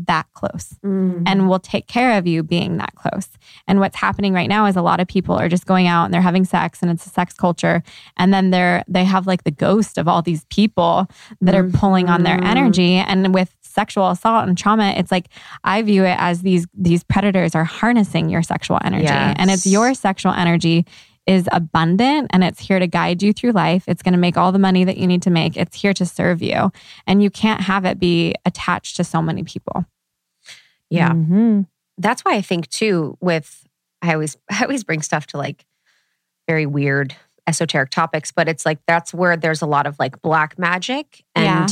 S3: that close
S1: Mm.
S3: and will take care of you being that close. And what's happening right now is a lot of people are just going out and they're having sex and it's a sex culture and then they're they have like the ghost of all these people that are pulling on their
S1: Mhm.
S3: energy and with sexual assault and trauma it's like I view it as these these predators are harnessing your sexual energy and it's your sexual energy is abundant and it's here to guide you through life. It's going to make all the money that you need to make. It's here to serve you. And you can't have it be attached to so many people.
S1: yeah.
S2: Mhm.
S1: that's why I think too with I always I always bring stuff to like very weird esoteric topics, but it's like that's where there's a lot of like black magic and
S3: Yeah.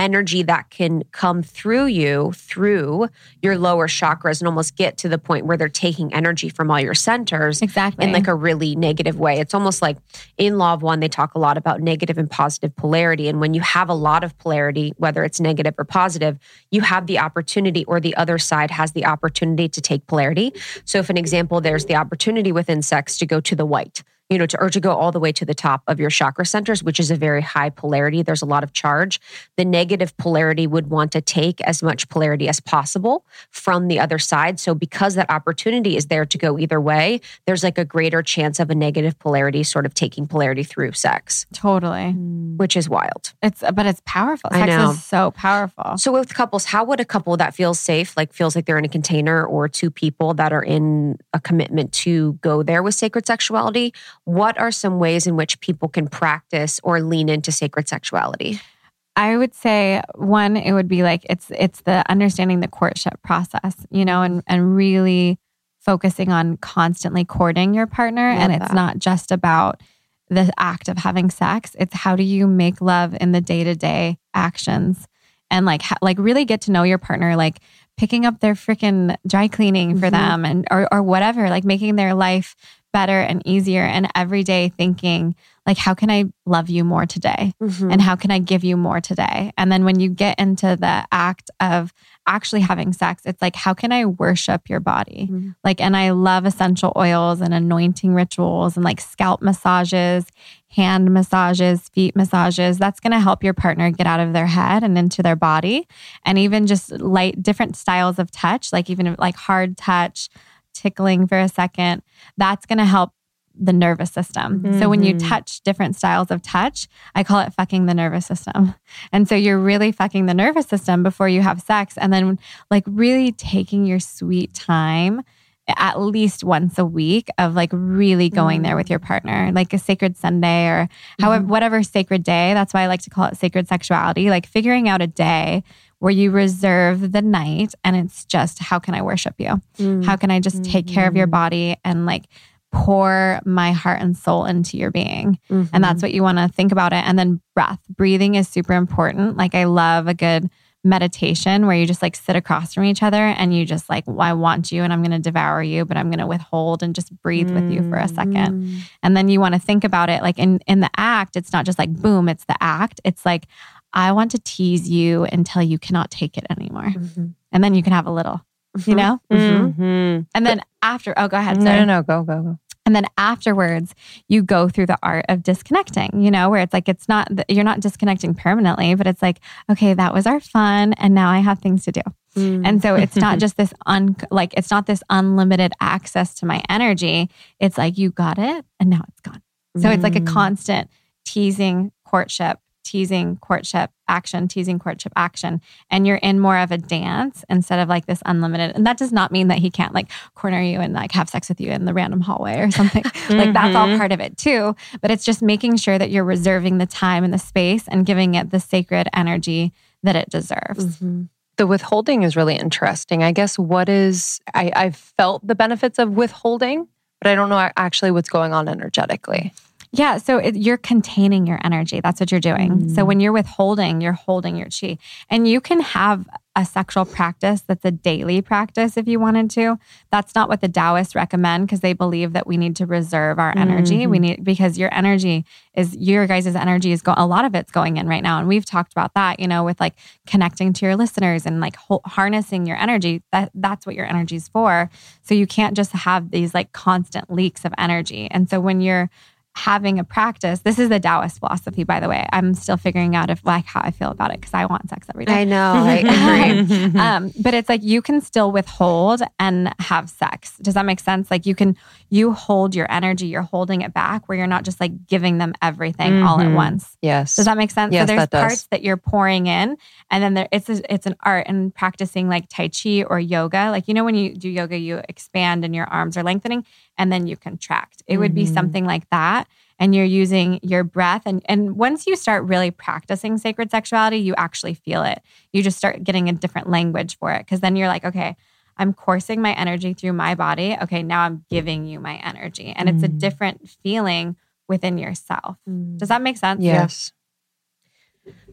S1: Energy that can come through you through your lower chakras and almost get to the point where they're taking energy from all your centers
S3: Exactly.
S1: in like a really negative way. It's almost like in Law of One, they talk a lot about negative and positive polarity. And when you have a lot of polarity, whether it's negative or positive, you have the opportunity, or the other side has the opportunity to take polarity. So, if an example, there's the opportunity within sex to go to the white. You know, to or to go all the way to the top of your chakra centers, which is a very high polarity. There's a lot of charge. The negative polarity would want to take as much polarity as possible from the other side. So, because that opportunity is there to go either way, there's like a greater chance of a negative polarity sort of taking polarity through sex,
S3: totally. Mm.
S1: which is wild.
S3: It's but it's powerful.
S1: I
S3: Sex
S1: know.
S3: is so powerful.
S1: So, with couples, how would a couple that feels safe, like feels like they're in a container, or two people that are in a commitment to go there with sacred sexuality, what are some ways in which people can practice or lean into sacred sexuality?
S3: I would say one, it would be like it's it's the understanding the courtship process, you know, and and really focusing on constantly courting your partner. and it's
S1: that.
S3: not just about the act of having sex. It's how do you make love in the day to day actions, and like ha- like really get to know your partner, like picking up their freaking dry cleaning for
S1: Mhm.
S3: them, and or or whatever, like making their life better and easier, and every day thinking like how can I love you more today
S1: Mm-hmm.
S3: and how can I give you more today? And then when you get into the act of actually having sex, it's like, how can I worship your body?
S1: Mhm.
S3: Like, and I love essential oils and anointing rituals and like scalp massages, hand massages, feet massages. That's going to help your partner get out of their head and into their body. And even just light, different styles of touch, like even like hard touch, tickling for a second, that's going to help the nervous system. So when you
S2: Mhm.
S3: touch different styles of touch, I call it fucking the nervous system. And so you're really fucking the nervous system before you have sex. And then, like, really taking your sweet time at least once a week of like really going there with your partner, like a sacred Sunday or however, whatever sacred day. That's why I like to call it sacred sexuality, like figuring out a day where you reserve the night and it's just, how can I worship you?
S1: Mm.
S3: How can I just take care of your body and like pour my heart and soul into your being?
S1: Mm-hmm.
S3: And that's what you want to think about it. And then breath, breathing is super important. Like I love a good meditation where you just like sit across from each other and you just like, well, I want you and I'm going to devour you, but I'm going to withhold and just breathe with you for a second.
S1: Mm.
S3: And then you want to think about it like in in the act, it's not just like boom, it's the act. It's like I want to tease you until you cannot take it anymore.
S1: Mhm.
S3: And then you can have a little, you know?
S1: Mhm.
S2: Mhm.
S3: And then after, oh, go ahead.
S2: No,
S3: sorry.
S2: no, no. Go, go, go.
S3: And then afterwards, you go through the art of disconnecting, you know, where it's like, it's not, you're not disconnecting permanently, but it's like, okay, that was our fun. And now I have things to do.
S1: Mm.
S3: And so it's not just this un, like, it's not this unlimited access to my energy. It's like, you got it and now it's gone. So it's like a
S1: Mm.
S3: constant teasing courtship, teasing courtship action, teasing courtship action. And you're in more of a dance instead of like this unlimited. And that does not mean that he can't like corner you and like have sex with you in the random hallway or something. like that's all
S2: Mhm.
S3: part of it too. But it's just making sure that you're reserving the time and the space and giving it the sacred energy that it deserves.
S1: Mhm.
S2: The withholding is really interesting. I guess what is, I, I've felt the benefits of withholding, but I don't know actually what's going on energetically.
S3: Yeah. So it, you're containing your energy. That's what you're doing. So when mm. you're withholding, you're holding your chi. And you can have a sexual practice that's a daily practice if you wanted to. That's not what the Taoists recommend because they believe that we need to reserve our energy. We mm-hmm. need, because your energy is, your guys' energy is going, a lot of it's going in right now. And we've talked about that, you know, with like connecting to your listeners and like ho- harnessing your energy. That That's what your energy is for. So you can't just have these like constant leaks of energy. And so when you're, having a practice. This is the Taoist philosophy, by the way. I'm still figuring out if like how I feel about it because I want sex every day.
S1: I know. I agree.
S3: um, but it's like you can still withhold and have sex. Does that make sense? Like you can, you hold your energy, you're holding it back where you're not just like giving them everything all at
S2: Mhm.
S3: once.
S2: Yes.
S3: Does that make sense?
S2: Yes,
S3: so there's
S2: that
S3: parts that you're pouring in, and then there it's a, it's an art and practicing like Tai Chi or yoga. Like you know when you do yoga, you expand and your arms are lengthening, and then you contract. It would be
S2: Mhm.
S3: something like that, and you're using your breath. and And once you start really practicing sacred sexuality, you actually feel it. You just start getting a different language for it because then you're like, okay. I'm coursing my energy through my body. Okay, now I'm giving you my energy. And it's a
S2: Mm.
S3: different feeling within yourself. Does that make sense?
S2: yes.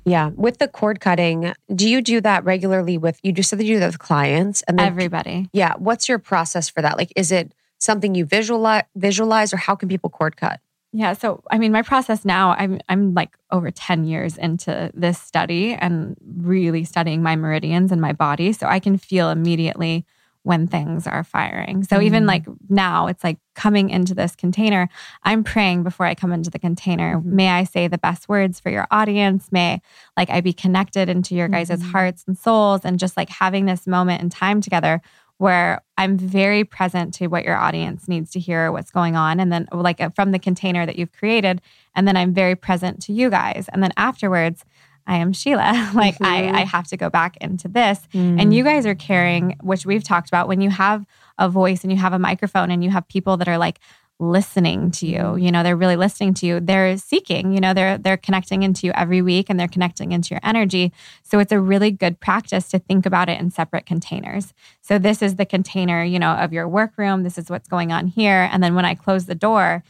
S1: Yeah. With the cord cutting, do you do that regularly with you just said that you do that with clients and then
S3: Everybody.
S1: yeah, what's your process for that? Like is it something you visualize visualize or how can people cord cut?
S3: Yeah. So, I mean, my process now, I'm, I'm like over 10 years into this study and really studying my meridians and my body. So I can feel immediately when things are firing. So even
S2: Mm.
S3: like now, it's like coming into this container, I'm praying before I come into the container.
S1: Mhm.
S3: May I say the best words for your audience? May like I be connected into your guys'
S2: Mhm.
S3: hearts and souls and just like having this moment in time together where I'm very present to what your audience needs to hear, what's going on. And then, like, uh, from the container that you've created. And then I'm very present to you guys. And then afterwards, I am Sheila. like,
S1: Mhm.
S3: I, I have to go back into this. And you guys are carrying, which we've talked about, when you have a voice and you have a microphone and you have people that are like, listening to you. Mm-hmm. You know they're really listening to you. They're seeking you know they're they're connecting into you every week and they're connecting into your energy. So it's a really good practice to think about it in separate containers. So this is the container, you know, of your workroom. This is what's going on here. And then when I close the door,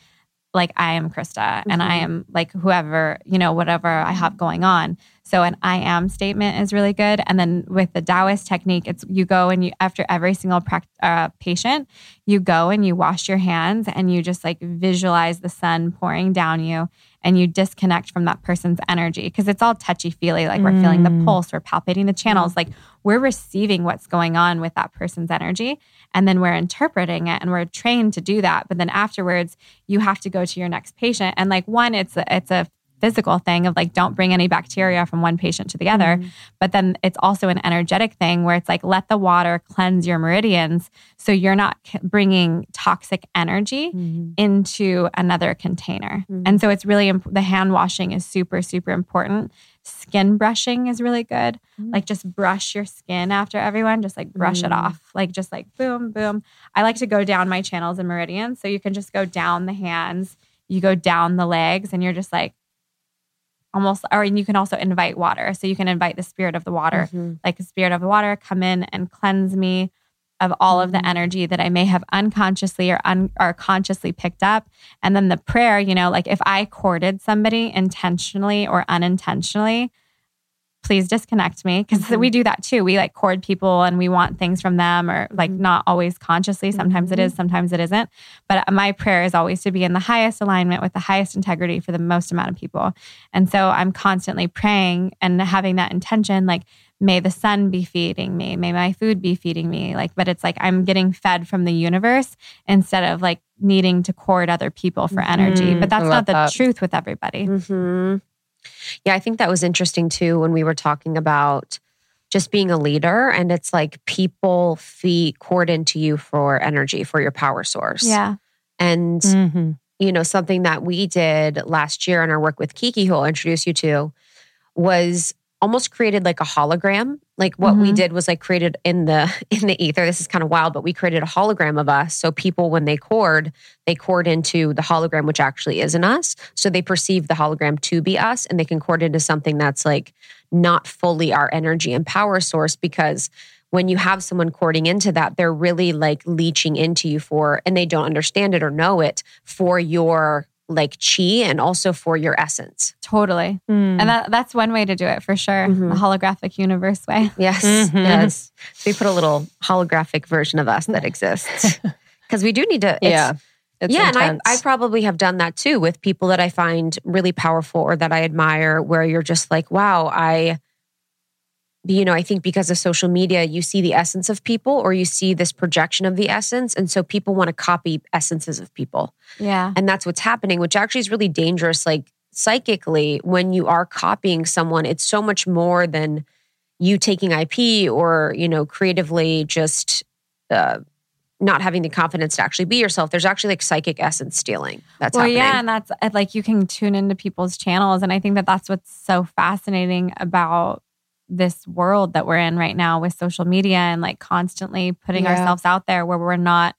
S3: like I am Krista and I
S1: Mhm.
S3: am like whoever, you know, whatever I have going on. So an I am statement is really good. And then with the Taoist technique, it's you go and you, after every single uh, patient, you go and you wash your hands and you just like visualize the sun pouring down you and you disconnect from that person's energy because it's all touchy feely. Like we're feeling the
S2: Mm.
S3: pulse, we're palpating the channels. Like we're receiving what's going on with that person's energy and then we're interpreting it and we're trained to do that. But then afterwards, you have to go to your next patient. And like one, it's a, it's a physical thing of like don't bring any bacteria from one patient to the other. But then it's also an energetic thing where it's like let the water cleanse your meridians so you're not bringing toxic energy into another container.
S1: Mhm.
S3: and so it's really imp- the hand washing is super super important. Skin brushing is really good.
S2: Mm.
S3: like just brush your skin after everyone. Just like brush it
S1: Mm.
S3: off. Like just like boom boom. I like to go down my channels and meridians. So you can just go down the hands. You go down the legs and you're just like almost or you can also invite water so you can invite the spirit of the water
S1: Mhm.
S3: like the spirit of the water come in and cleanse me of all of the
S1: Mm.
S3: energy that I may have unconsciously or un, or consciously picked up and then the prayer you know like if I courted somebody intentionally or unintentionally please disconnect me because
S1: Mhm.
S3: we do that too. We like cord people and we want things from them or like
S1: Mhm.
S3: not always consciously. Sometimes it is sometimes it isn't. But my prayer is always to be in the highest alignment with the highest integrity for the most amount of people. And so I'm constantly praying and having that intention like may the sun be feeding me may my food be feeding me. Like but it's like i'm getting fed from the universe instead of like needing to court other people for energy. But that's not the
S2: that.
S3: truth with everybody.
S1: Mhm. Yeah, I think that was interesting too when we were talking about just being a leader and it's like people feed cord into you for energy for your power source.
S3: yeah
S1: And
S2: Mhm.
S1: you know, something that we did last year in our work with Kiki, who I'll introduce you to, was almost created like a hologram. Like what we
S3: Mhm.
S1: did was like created in the in the ether. This is kind of wild, but we created a hologram of us. So people, when they cord, they cord into the hologram, which actually isn't us. So they perceive the hologram to be us, and they can cord into something that's like not fully our energy and power source because when you have someone cording into that, they're really like leeching into you for, and they don't understand it or know it for your like chi and also for your essence.
S3: totally
S2: Mm.
S3: and that, that's one way to do it for sure
S1: Mhm.
S3: the holographic universe way
S1: Yes,
S2: Mhm.
S1: yes. So we put a little holographic version of us that exists because we do need to. it's-
S2: yeah. It's
S1: yeah,
S2: intense.
S1: and I, I probably have done that too with people that I find really powerful or that I admire, where you're just like, wow, I you know, I think because of social media, you see the essence of people or you see this projection of the essence. And so people want to copy essences of people.
S3: Yeah.
S1: And that's what's happening, which actually is really dangerous. Like psychically, when you are copying someone, it's so much more than you taking IP or, you know, creatively just uh, not having the confidence to actually be yourself. There's actually like psychic essence stealing. That's
S3: well,
S1: happening.
S3: yeah, and that's like you can tune into people's channels, and I think that that's what's so fascinating about this world that we're in right now with social media and like constantly putting
S2: Yeah.
S3: ourselves out there where we're not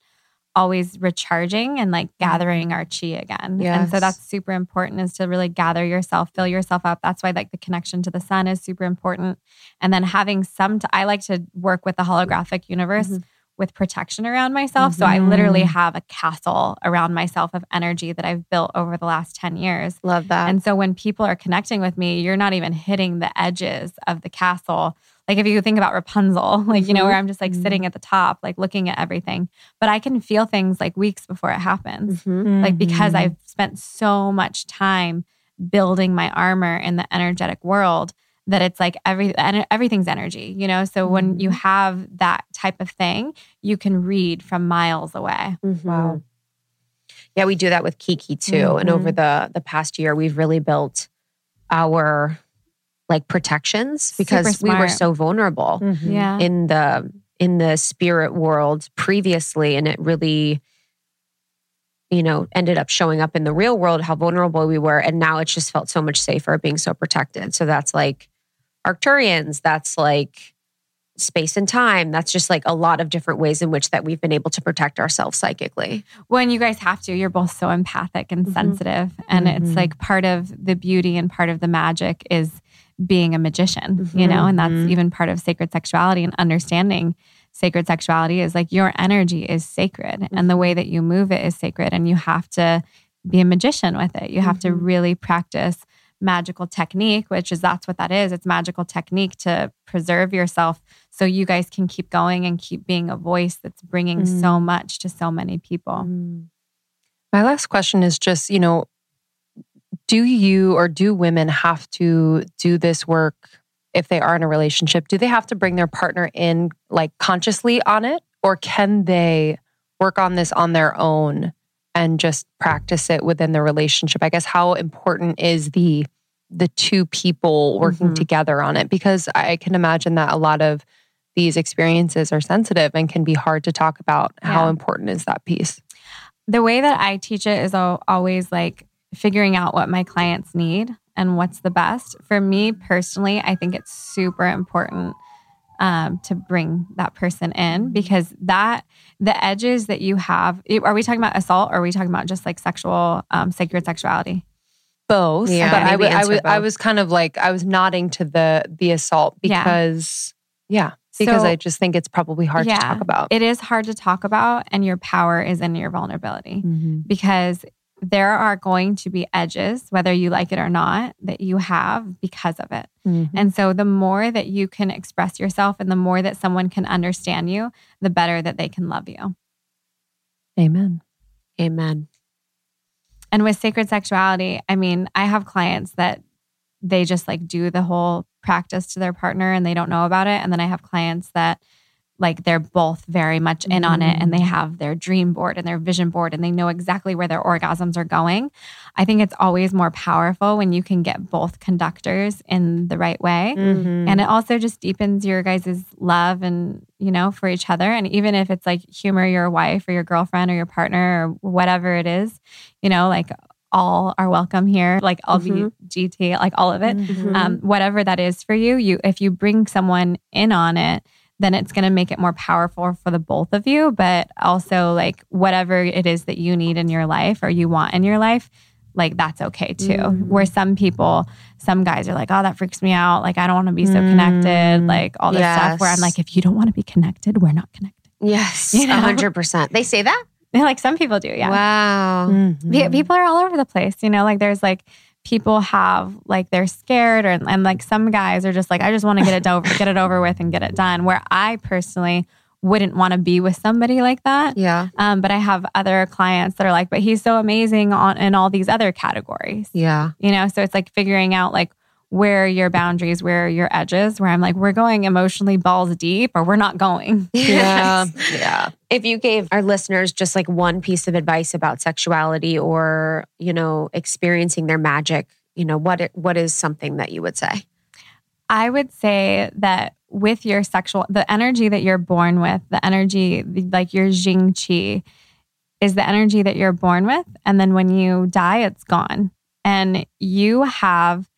S3: always recharging and like gathering our chi again. And so that's super important is to really gather yourself, fill yourself up. That's why like the connection to the sun is super important. And then having some t- I like to work with the holographic universe
S1: Mhm.
S3: With protection around myself. So I literally
S2: Mhm.
S3: have a castle around myself of energy that I've built over the last 10 years.
S1: Love that.
S3: And so when people are connecting with me, you're not even hitting the edges of the castle. Like if you think about Rapunzel, like, you know, where I'm just like
S2: Mhm.
S3: sitting at the top, like looking at everything. But I can feel things like weeks before it happens.
S1: Mhm.
S3: Like because
S2: Mhm.
S3: I've spent so much time building my armor in the energetic world that it's like every and everything's energy, you know? So when you have that type of thing, you can read from miles away.
S1: Mhm.
S2: Wow.
S1: Yeah, we do that with Kiki too. And over the the past year, we've really built our like protections because we were so vulnerable
S2: Mhm.
S3: Yeah.
S1: in the in the spirit world previously, and it really, you know, ended up showing up in the real world how vulnerable we were, and now it's just felt so much safer being so protected. So that's like Arcturians. That's like space and time. That's just like a lot of different ways in which that we've been able to protect ourselves psychically.
S3: when you guys have to, you're both so empathic and
S1: Mhm.
S3: sensitive. And
S2: Mhm.
S3: it's like part of the beauty and part of the magic is being a magician, you know, and that's
S2: Mhm.
S3: even part of sacred sexuality and understanding sacred sexuality is like your energy is sacred and the way that you move it is sacred. And you have to be a magician with it. You have to
S1: Mhm.
S3: really practice magical technique, which is that's what that is. It's magical technique to preserve yourself so you guys can keep going and keep being a voice that's bringing so mm. much to so many people. Mm.
S2: My last question is just, you know, do you or do women have to do this work if they are in a relationship? Do they have to bring their partner in like consciously on it? Or can they work on this on their own and just practice it within the relationship? I guess how important is the the two people working
S1: Mhm.
S2: together on it? Because I can imagine that a lot of these experiences are sensitive and can be hard to talk about. How important is that piece?
S3: the way that I teach it is always like figuring out what my clients need and what's the best. For me personally, I think it's super important um, to bring that person in because that the edges that you have. Are we talking about assault or are we talking about just like sexual, um, sacred sexuality?
S2: both.
S1: Yeah,
S2: but I
S1: maybe
S2: wa- I was I was kind of like I was nodding to the the assault because yeah, because
S3: So-
S2: I just think it's probably hard
S3: Yeah.
S2: to talk about.
S3: It is hard to talk about, and your power is in your vulnerability.
S2: Mhm.
S3: because there are going to be edges, whether you like it or not, that you have because of it.
S2: Mhm.
S3: And so the more that you can express yourself and the more that someone can understand you, the better that they can love you.
S2: Amen.
S1: Amen.
S3: And with sacred sexuality, I mean, I have clients that they just like do the whole practice to their partner and they don't know about it. And then I have clients that like they're both very much in on it and they have their dream board and their vision board and they know exactly where their orgasms are going. I think it's always more powerful when you can get both conductors in the right way.
S2: Mhm.
S3: And it also just deepens your guys' love and, you know, for each other. And even if it's like humor your wife or your girlfriend or your partner or whatever it is, you know, like all are welcome here, like LBGT, like all of it.
S2: Mhm.
S3: Um, whatever that is for you, you if you bring someone in on it, then it's going to make it more powerful for the both of you. But also, like whatever it is that you need in your life or you want in your life, like that's okay too.
S1: Mhm.
S3: Where some people, some guys are like, oh, that freaks me out. Like I don't want to be so connected.
S2: Mm.
S3: Like all this stuff. Where I'm like, if you don't want to be connected, we're not connected.
S1: Yes,
S3: You know?
S1: a hundred percent. They say that.
S3: like some people do, yeah.
S1: Wow.
S2: Mhm.
S3: People are all over the place you know like there's like people have like they're scared or and like some guys are just like i just want to get it over get it over with and get it done where i personally wouldn't want to be with somebody like that
S1: Yeah.
S3: um, but i have other clients that are like but he's so amazing on in all these other categories
S1: Yeah.
S3: you know so it's like figuring out like where your boundaries, where your edges, where I'm like, we're going emotionally balls deep or we're not going.
S2: Yeah. yeah.
S1: If you gave our listeners just like one piece of advice about sexuality or, you know, experiencing their magic, you know, what what is something that you would say?
S3: I would say that with your sexual, the energy that you're born with, the energy like your Jing Qi is the energy that you're born with. And then when you die, it's gone. And you have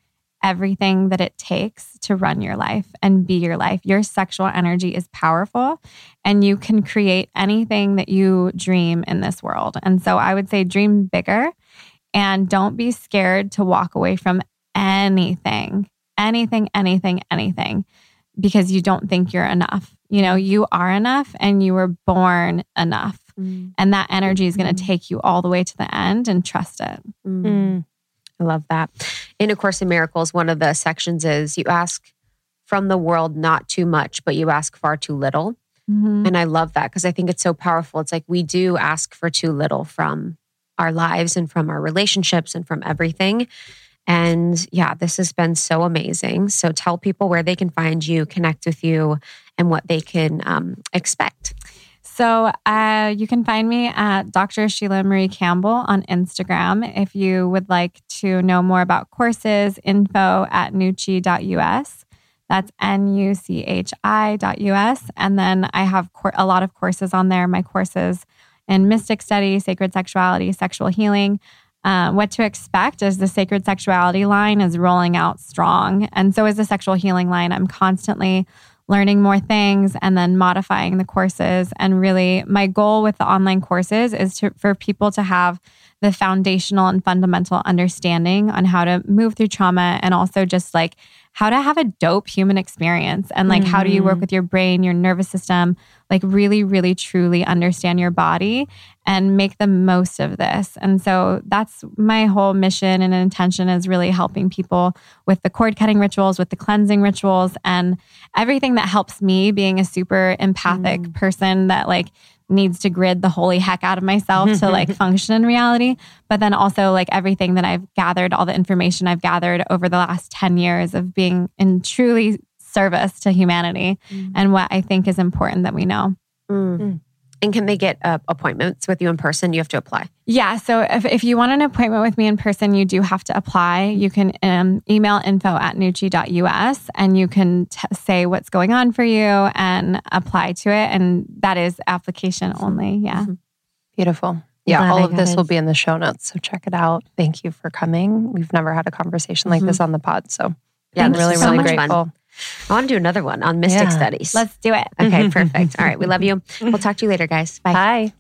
S3: everything that it takes to run your life and be your life. Your sexual energy is powerful and you can create anything that you dream in this world. And so I would say dream bigger and don't be scared to walk away from anything, anything, anything, anything, because you don't think you're enough. You know, you are enough and you were born enough. Mm. And that energy is going to mm. take you all the way to the end and trust it.
S1: Mm. I love that. In A Course in Miracles, one of the sections is you ask from the world not too much, but you ask far too little. Mm-hmm. And I love that because I think it's so powerful. It's like we do ask for too little from our lives and from our relationships and from everything. And yeah, this has been so amazing. So tell people where they can find you, connect with you, and what they can um, expect.
S3: So uh, you can find me at Dr. Sheila Marie Campbell on Instagram. If you would like to know more about courses, info at nuchi.us. That's N U C H I.us. And then I have cor- a lot of courses on there. My courses in mystic study, sacred sexuality, sexual healing. Uh, what to expect is the sacred sexuality line is rolling out strong. And so is the sexual healing line. I'm constantly learning more things and then modifying the courses. And really, my goal with the online courses is to, for people to have the foundational and fundamental understanding on how to move through trauma and also just like how to have a dope human experience and like mm-hmm. how do you work mm-hmm. with your brain, your nervous system, like really, really truly understand your body and make the most of this. And so that's my whole mission and intention is really helping people with the cord cutting rituals, with the cleansing rituals, and everything that helps me being a super empathic mm. person that like needs to grid the holy heck out of myself to like function in reality. But then also like everything that I've gathered, all the information I've gathered over the last 10 years of being in truly service to humanity mm. and what I think is important that we know.
S1: Mm. mm. And can they get uh, appointments with you in person? You have to apply.
S3: Yeah. So if, if you want an appointment with me in person, you do have to apply. You can um, email info at nuchi.us and you can t- say what's going on for you and apply to it. And that is application only. Yeah. Mm-hmm.
S2: Beautiful. Yeah, all of this will be in the show notes. So check it out. Thank you for coming. We've never had a conversation like mm-hmm. this on the pod. So yeah, I'm really, really grateful. Fun.
S1: I want to do another one on mystic yeah. studies.
S3: Let's do it.
S1: Okay, perfect. All right. We love you. We'll talk to you later, guys. Bye.
S2: Bye.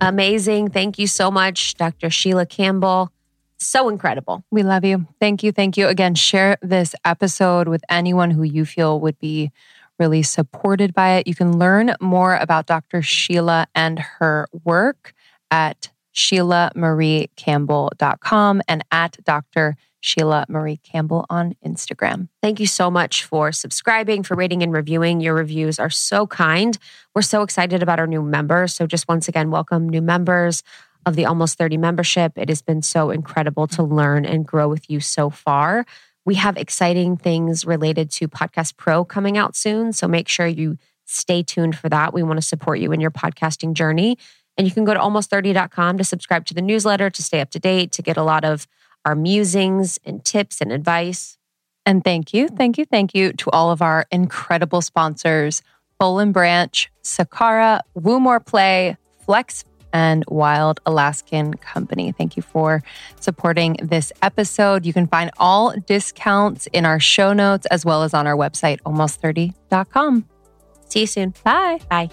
S1: Amazing. Thank you so much, Dr. Sheila Campbell. So incredible.
S2: We love you. Thank you. Thank you. Again, share this episode with anyone who you feel would be really supported by it. You can learn more about Dr. Sheila and her work at SheilaMarieCampbell.com and at Dr. Sheila Marie Campbell on Instagram.
S1: Thank you so much for subscribing, for rating and reviewing. Your reviews are so kind. We're so excited about our new members. So, just once again, welcome new members of the Almost 30 membership. It has been so incredible to learn and grow with you so far. We have exciting things related to Podcast Pro coming out soon. So, make sure you stay tuned for that. We want to support you in your podcasting journey. And you can go to almost30.com to subscribe to the newsletter to stay up to date, to get a lot of our musings and tips and advice.
S2: And thank you, thank you, thank you to all of our incredible sponsors Boll & Branch, Sakara, Woo More Play, Flex, and Wild Alaskan Company. Thank you for supporting this episode. You can find all discounts in our show notes as well as on our website, almost30.com.
S1: See you soon.
S2: Bye.
S1: Bye.